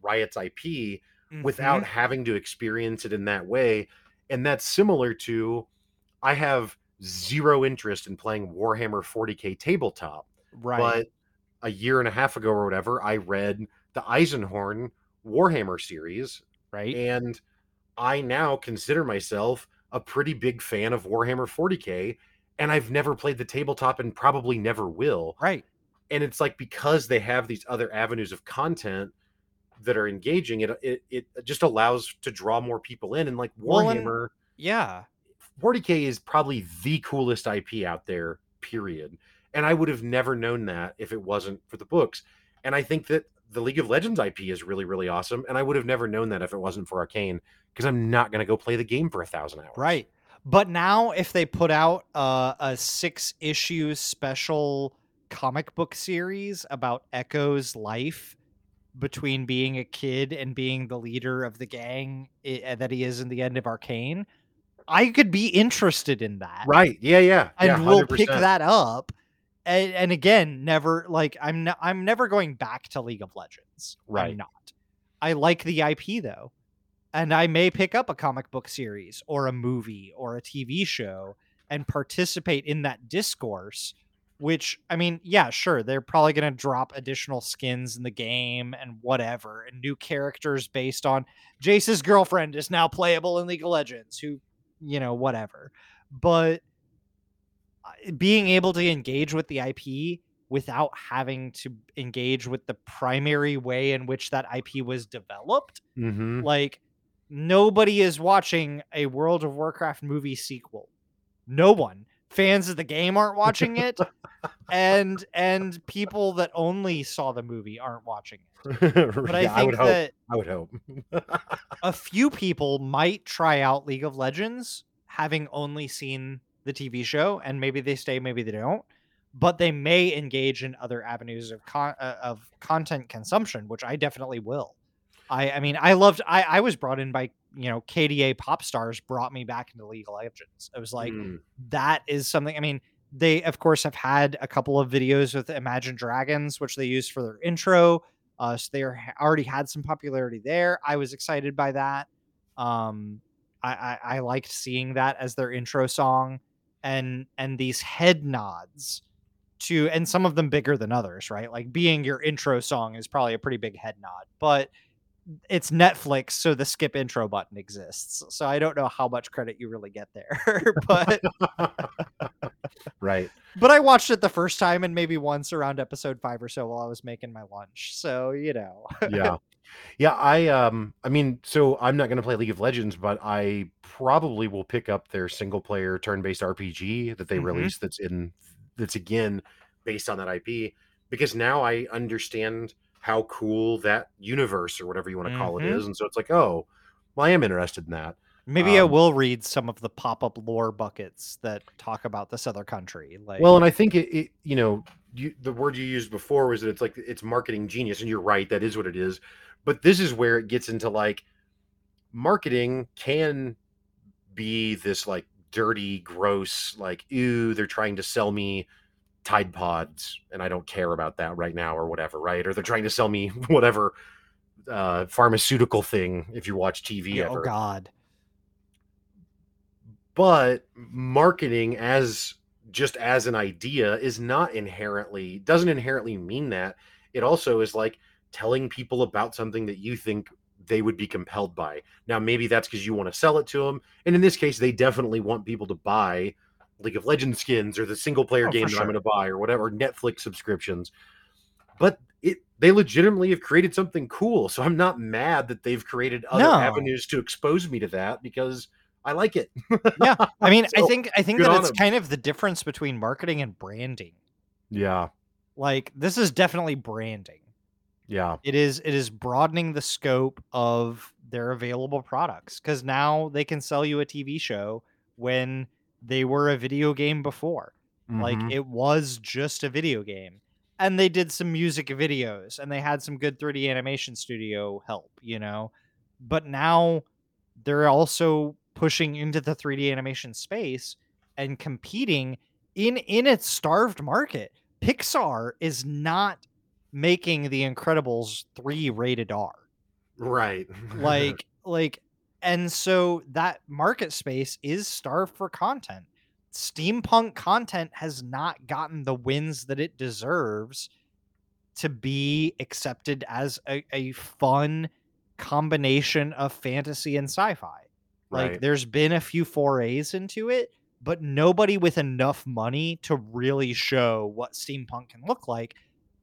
Riot's IP without
Mhm.
having to experience it in that way, and that's similar to I have zero interest in playing Warhammer 40k tabletop,
right.
but a year and a half ago or whatever, I read the Eisenhorn Warhammer series,
right.
and I now consider myself a pretty big fan of Warhammer 40k, and I've never played the tabletop and probably never will.
right.
And it's like because they have these other avenues of content that are engaging, it it, it just allows to draw more people in. And like
Well, and-
Warhammer,
Yeah.
40k is probably the coolest IP out there, period. And I would have never known that if it wasn't for the books. And I think that the League of Legends IP is really, really awesome. And I would have never known that if it wasn't for Arcane, because I'm not going to go play the game for a thousand hours.
Right. But now, if they put out uh, a six issue special comic book series about Ekko's life between being a kid and being the leader of the gang i- that he is in the end of Arcane, I could be interested in that.
Right. Yeah. Yeah.
And
yeah,
we'll pick that up. And, and again, never like I'm not, I'm never going back to League of Legends.
Right.
I'm not. I like the IP though. And I may pick up a comic book series or a movie or a TV show and participate in that discourse. Which, I mean, yeah, sure, they're probably going to drop additional skins in the game and whatever, and new characters based on Jace's girlfriend is now playable in League of Legends, who, you know, whatever. But uh, being able to engage with the IP without having to engage with the primary way in which that IP was developed
Mhm.
like nobody is watching a World of Warcraft movie sequel. No one. Fans of the game aren't watching it, and and people that only saw the movie aren't watching it. But I
Yeah,
think
would hope.
that
I would hope.
a few people might try out League of Legends having only seen the TV show, and maybe they stay, maybe they don't. But they may engage in other avenues of con- uh, of content consumption, which I definitely will. I, I mean, I loved. I, I was brought in by you know KDA pop stars brought me back into League of Legends. It was like
Mm.
that is something. I mean, they of course have had a couple of videos with Imagine Dragons, which they use for their intro. Uh, so they already had some popularity there. I was excited by that. Um, I, I, I liked seeing that as their intro song, and and these head nods to, and some of them bigger than others, right? Like being your intro song is probably a pretty big head nod, but it's Netflix, so the skip intro button exists. So I don't know how much credit you really get there, but
right.
but I watched it the first time and maybe once around episode five or so while I was making my lunch. So you know,
yeah yeah i um i mean so i'm not going to play league of legends but i probably will pick up their single player turn-based rpg that they
Mhm.
released that's in that's again based on that ip because now i understand how cool that universe or whatever you want to call it
Mhm.
is and so it's like oh well i am interested in that
maybe I
Um,
will read some of the pop up lore buckets that talk about this other country. Like,
Well, and I think it, it you know, you, the word you used before was that it's like it's marketing genius, and you're right, that is what it is. But this is where it gets into like marketing can be this like dirty, gross, like ooh, they're trying to sell me Tide Pods, and I don't care about that right now, or whatever, right? Or they're trying to sell me whatever uh pharmaceutical thing if you watch TV
yeah,
ever.
Oh god,
but marketing as just as an idea is not inherently doesn't inherently mean that. It also is like telling people about something that you think they would be compelled by. Now maybe that's because you want to sell it to them and in this case they definitely want people to buy league of legends skins or the single player
Oh,
game that i'm going to buy or whatever netflix subscriptions but it they legitimately have created something cool so i'm not mad that they've created other
No.
avenues to expose me to that because i like it
yeah. I mean, I think I think that it's
'em.
kind of the difference between marketing and branding.
Yeah,
Like, this is definitely branding.
yeah,
it is it is broadening the scope of their available products because now they can sell you a TV show when they were a video game before. Like
Mhm.
it was just a video game. And they did some music videos and they had some good 3D animation studio help, you know. But now they're also pushing into the 3D animation space and competing in in its starved market. Pixar is not making the Incredibles 3 rated R.
Right.
Like like and so that market space is starved for content. Steampunk content has not gotten the wins that it deserves to be accepted as a, a fun combination of fantasy and sci-fi. Like
Right.
there's been a few forays into it, but nobody with enough money to really show what steampunk can look like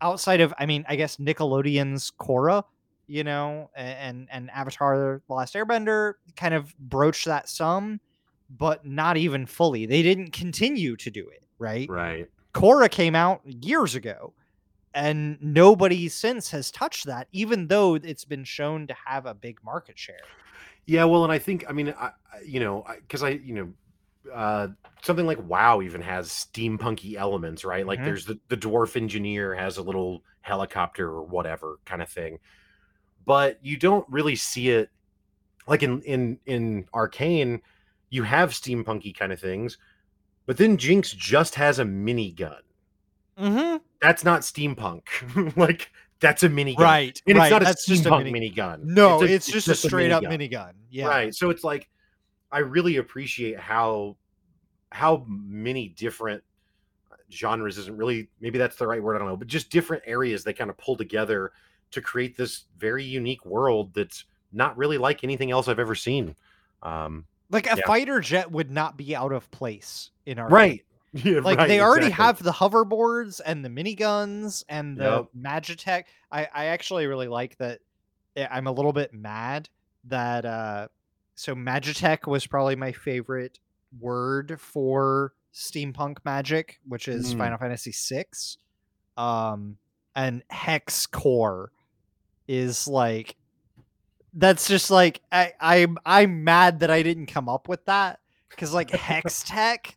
outside of I mean, I guess Nickelodeon's Korra, you know, and and Avatar The Last Airbender kind of broached that some, but not even fully. They didn't continue to do it, right?
right.
Korra came out years ago, and nobody since has touched that, even though it's been shown to have a big market share.
Yeah, well, and I think I mean, I, I- you know, because I, you know, uh, something like WoW even has steampunky elements, right? Like
Mhm.
there's the the dwarf engineer has a little helicopter or whatever kind of thing, but you don't really see it like in in in Arcane. You have steampunky kind of things, but then Jinx just has a minigun.
Mm-hmm.
That's not steampunk. like that's a minigun,
Right,
And
right.
it's not a
That's just a
steampunk
mini-
minigun.
No,
a-
it's, just, a straight up
minigun.
minigun. Yeah.
Right. So it's like I really appreciate how how many different genres isn't really maybe that's the right word, I don't know, but just different areas they kind of pull together to create this very unique world that's not really like anything else I've ever seen. Um
Like a
Yeah.
fighter jet would not be out of place in our
right. Yeah,
like
right,
they already
exactly.
have the hoverboards and the miniguns and the
Yep.
magitech I, I actually really like that eh, i'm a little bit mad that uh so magitech was probably my favorite word for steampunk magic which is
Mm.
final fantasy VI, um and hex core is like that's just like I, I'm I'm mad that I didn't come up with that because like hex tech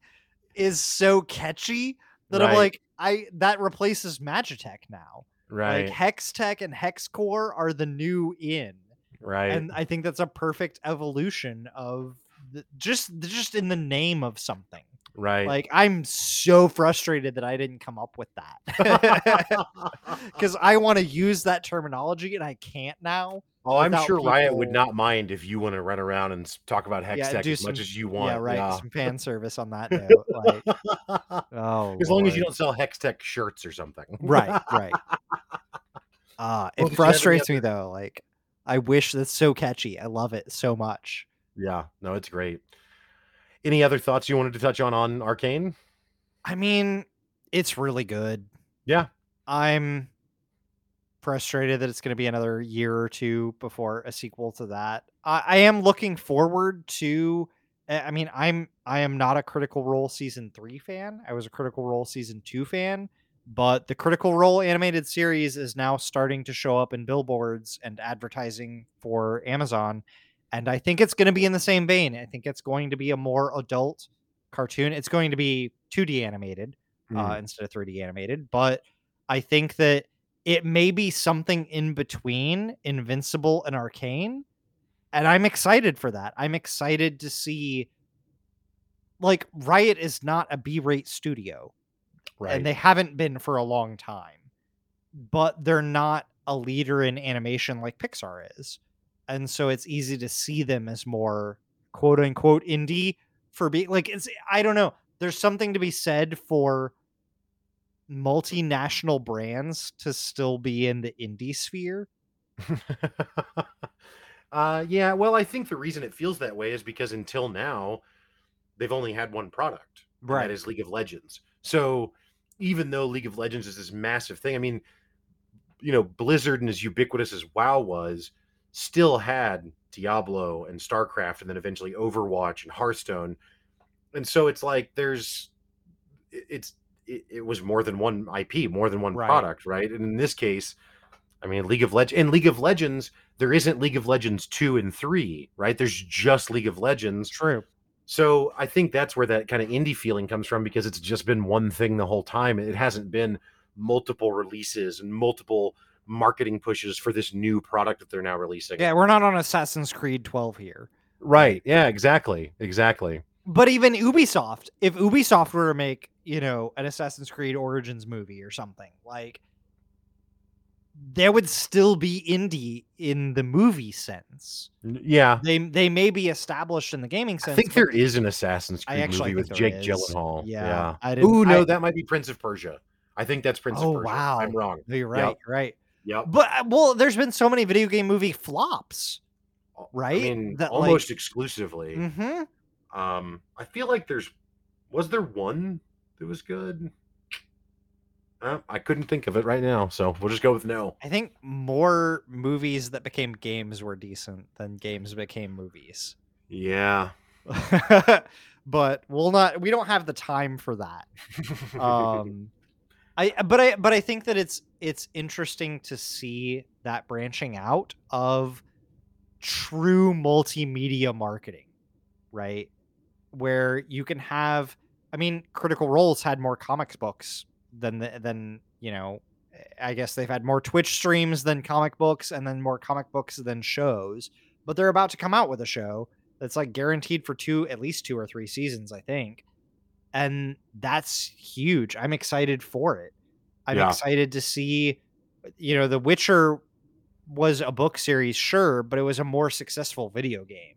is so catchy that I'm like I that replaces Magitech now.
right.
Like hex tech and hex core are the new in,
right.
and I think that's a perfect evolution of the, just just in the name of something.
Right.
Like I'm so frustrated that I didn't come up with that because I want to use that terminology and I can't now.
Oh, I'm sure Riot would not mind if you want to run around and talk about Hex
Yeah,
Tech as much as you want.
yeah, right.
yeah.
Some fan service on that note. Like, oh,
as long as you don't sell Hex Tech shirts or something.
right right uh it
did you have any
frustrates me though like i wish that's so catchy i love it so much
Yeah, no, it's great. Any other thoughts you wanted to touch on on Arcane?
i mean it's really good
Yeah.
i'm frustrated that it's going to be another year or two before a sequel to that i, I am looking forward to I I mean, I'm I am not a Critical Role season three fan. I was a Critical Role season two fan, but the Critical Role animated series is now starting to show up in billboards and advertising for Amazon, and I think it's going to be in the same vein. I think it's going to be a more adult cartoon. It's going to be 2D animated uh, instead of 3D animated, but I think that it may be something in between Invincible and Arcane, and I'm excited for that. I'm excited to see. Like Riot is not a B-rate studio,
right.
and they haven't been for a long time, but they're not a leader in animation like Pixar is, and so it's easy to see them as more quote unquote indie for being like it's. I don't know. There's something to be said for multinational brands to still be in the indie sphere.
uh, yeah, well, I think the reason it feels that way is because until now, they've only had one product,
Right.
that is League of Legends. So even though League of Legends is this massive thing, I mean, you know, Blizzard and as ubiquitous as WoW was, still had Diablo and StarCraft, and then eventually Overwatch and Hearthstone, and so it's like there's, it's it, it was more than one IP, more than one
Right.
product, right? And in this case, I mean, League of Legends, in League of Legends, there isn't League of Legends two and three, right? There's just League of Legends.
True.
So I think that's where that kind of indie feeling comes from because it's just been one thing the whole time. It hasn't been multiple releases and multiple marketing pushes for this new product that they're now releasing.
Yeah, we're not on Assassin's Creed 12 here.
Right. Yeah, exactly. Exactly.
but even Ubisoft, if Ubisoft were to make, you know, an Assassin's Creed Origins movie or something, like there would still be indie in the movie sense.
Yeah.
They they may be established in the gaming sense.
I
think
there is an Assassin's Creed
actually
movie with Jake
is.
Gyllenhaal.
Yeah,
Yeah.
I didn't-
Ooh, no,
I-
that might be Prince of Persia. I think that's Prince
Oh,
of Persia.
wow.
I'm wrong.
No, you're
Yep.
right. You're right.
Yep.
But uh, well, there's been so many video game movie flops. Right?
I mean,
That, like-
almost exclusively.
hmm
Um, I feel like there's was there one that was good? Uh, I couldn't think of it right now, so we'll just go with no.
I think more movies that became games were decent than games became movies.
Yeah.
but we'll not. We don't have the time for that. um i uh, but i but i think that it's it's interesting to see that branching out of true multimedia marketing right? Where you can have i mean critical roles had more comics books than the, than you know i guess they've had more twitch streams than comic books and then more comic books than shows but they're about to come out with a show that's like guaranteed for two at least two or three seasons i think and that's huge. I'm excited for it. I'm
Yeah.
excited to see, you know, The Witcher was a book series, sure, but it was a more successful video game.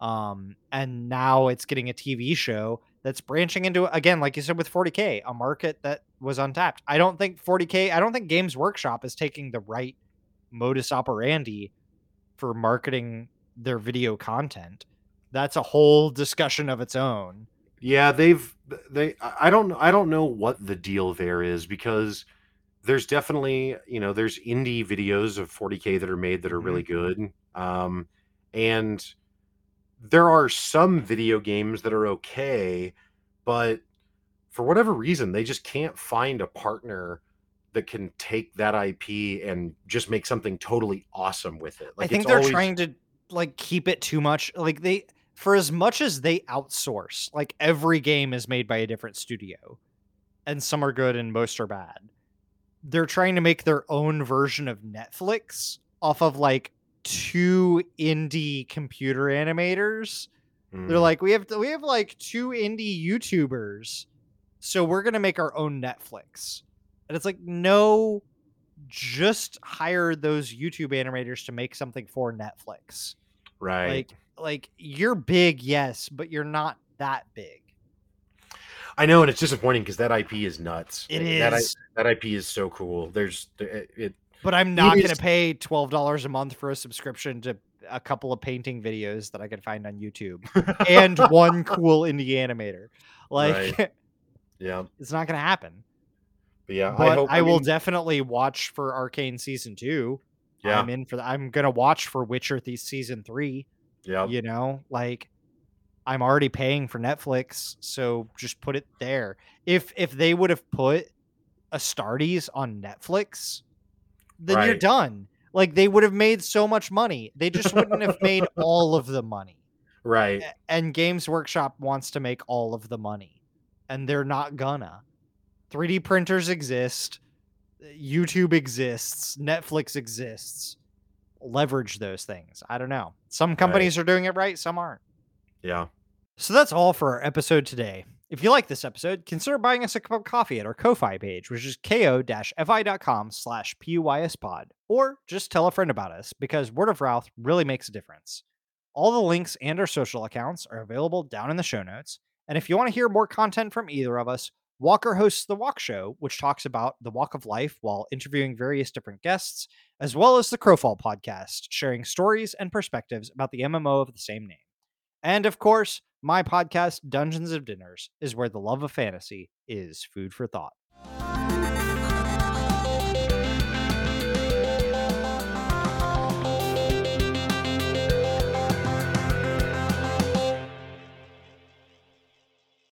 Um, and now it's getting a TV show that's branching into again, like you said with 40k, a market that was untapped. I don't think 40k. I don't think Games Workshop is taking the right modus operandi for marketing their video content. That's a whole discussion of its own.
Yeah, they've they I don't I don't know what the deal there is because there's definitely, you know, there's indie videos of 40K that are made that are really good. Um and there are some video games that are okay, but for whatever reason, they just can't find a partner that can take that IP and just make something totally awesome with it.
I think they're
always-
trying to like keep it too much. Like they for as much as they outsource, like every game is made by a different studio. And some are good and most are bad. They're trying to make their own version of Netflix off of like two indie computer animators. They're
Mm,
like, we have we have like two indie YouTubers, so we're gonna make our own Netflix. And it's like, no, just hire those YouTube animators to make something for Netflix.
right.
Like, like you're big, yes, but you're not that big.
I know, and it's disappointing because that IP is nuts.
It
That,
is,
that IP is so cool. There's uh, it, it
but I'm not gonna pay twelve dollars a month for a subscription to a couple of painting videos that I can find on YouTube and one cool indie animator. Like,
yeah,
it's not gonna happen.
but yeah.
but
I hope
I, will
mean,
definitely watch for Arcane season two.
yeah,
I'm in for that. I'm gonna watch for Witcher the season three.
Yeah,
You know, like I'm already paying for Netflix, so just put it there. If if they would have put Astartes on Netflix, then you're done. Like they would have made so much money. They just wouldn't have made all of the money.
right.
And Games Workshop wants to make all of the money, and they're not gonna. 3D printers exist, uh, YouTube exists, Netflix exists. Leverage those things. I don't know. Some companies are doing it right, some aren't.
Yeah,
So that's all for our episode today. If you like this episode, consider buying us a cup of coffee at our Ko-Fi page, which is ko-fi.com slash puispod, or just tell a friend about us, because word of mouth really makes a difference. All the links and our social accounts are available down in the show notes. And if you want to hear more content from either of us, Walker hosts The Walk Show, which talks about the walk of life while interviewing various different guests, as well as the Crowfall podcast, sharing stories and perspectives about the MMO of the same name. And of course, my podcast, Dungeons of Dinners, is where the love of fantasy is food for thought.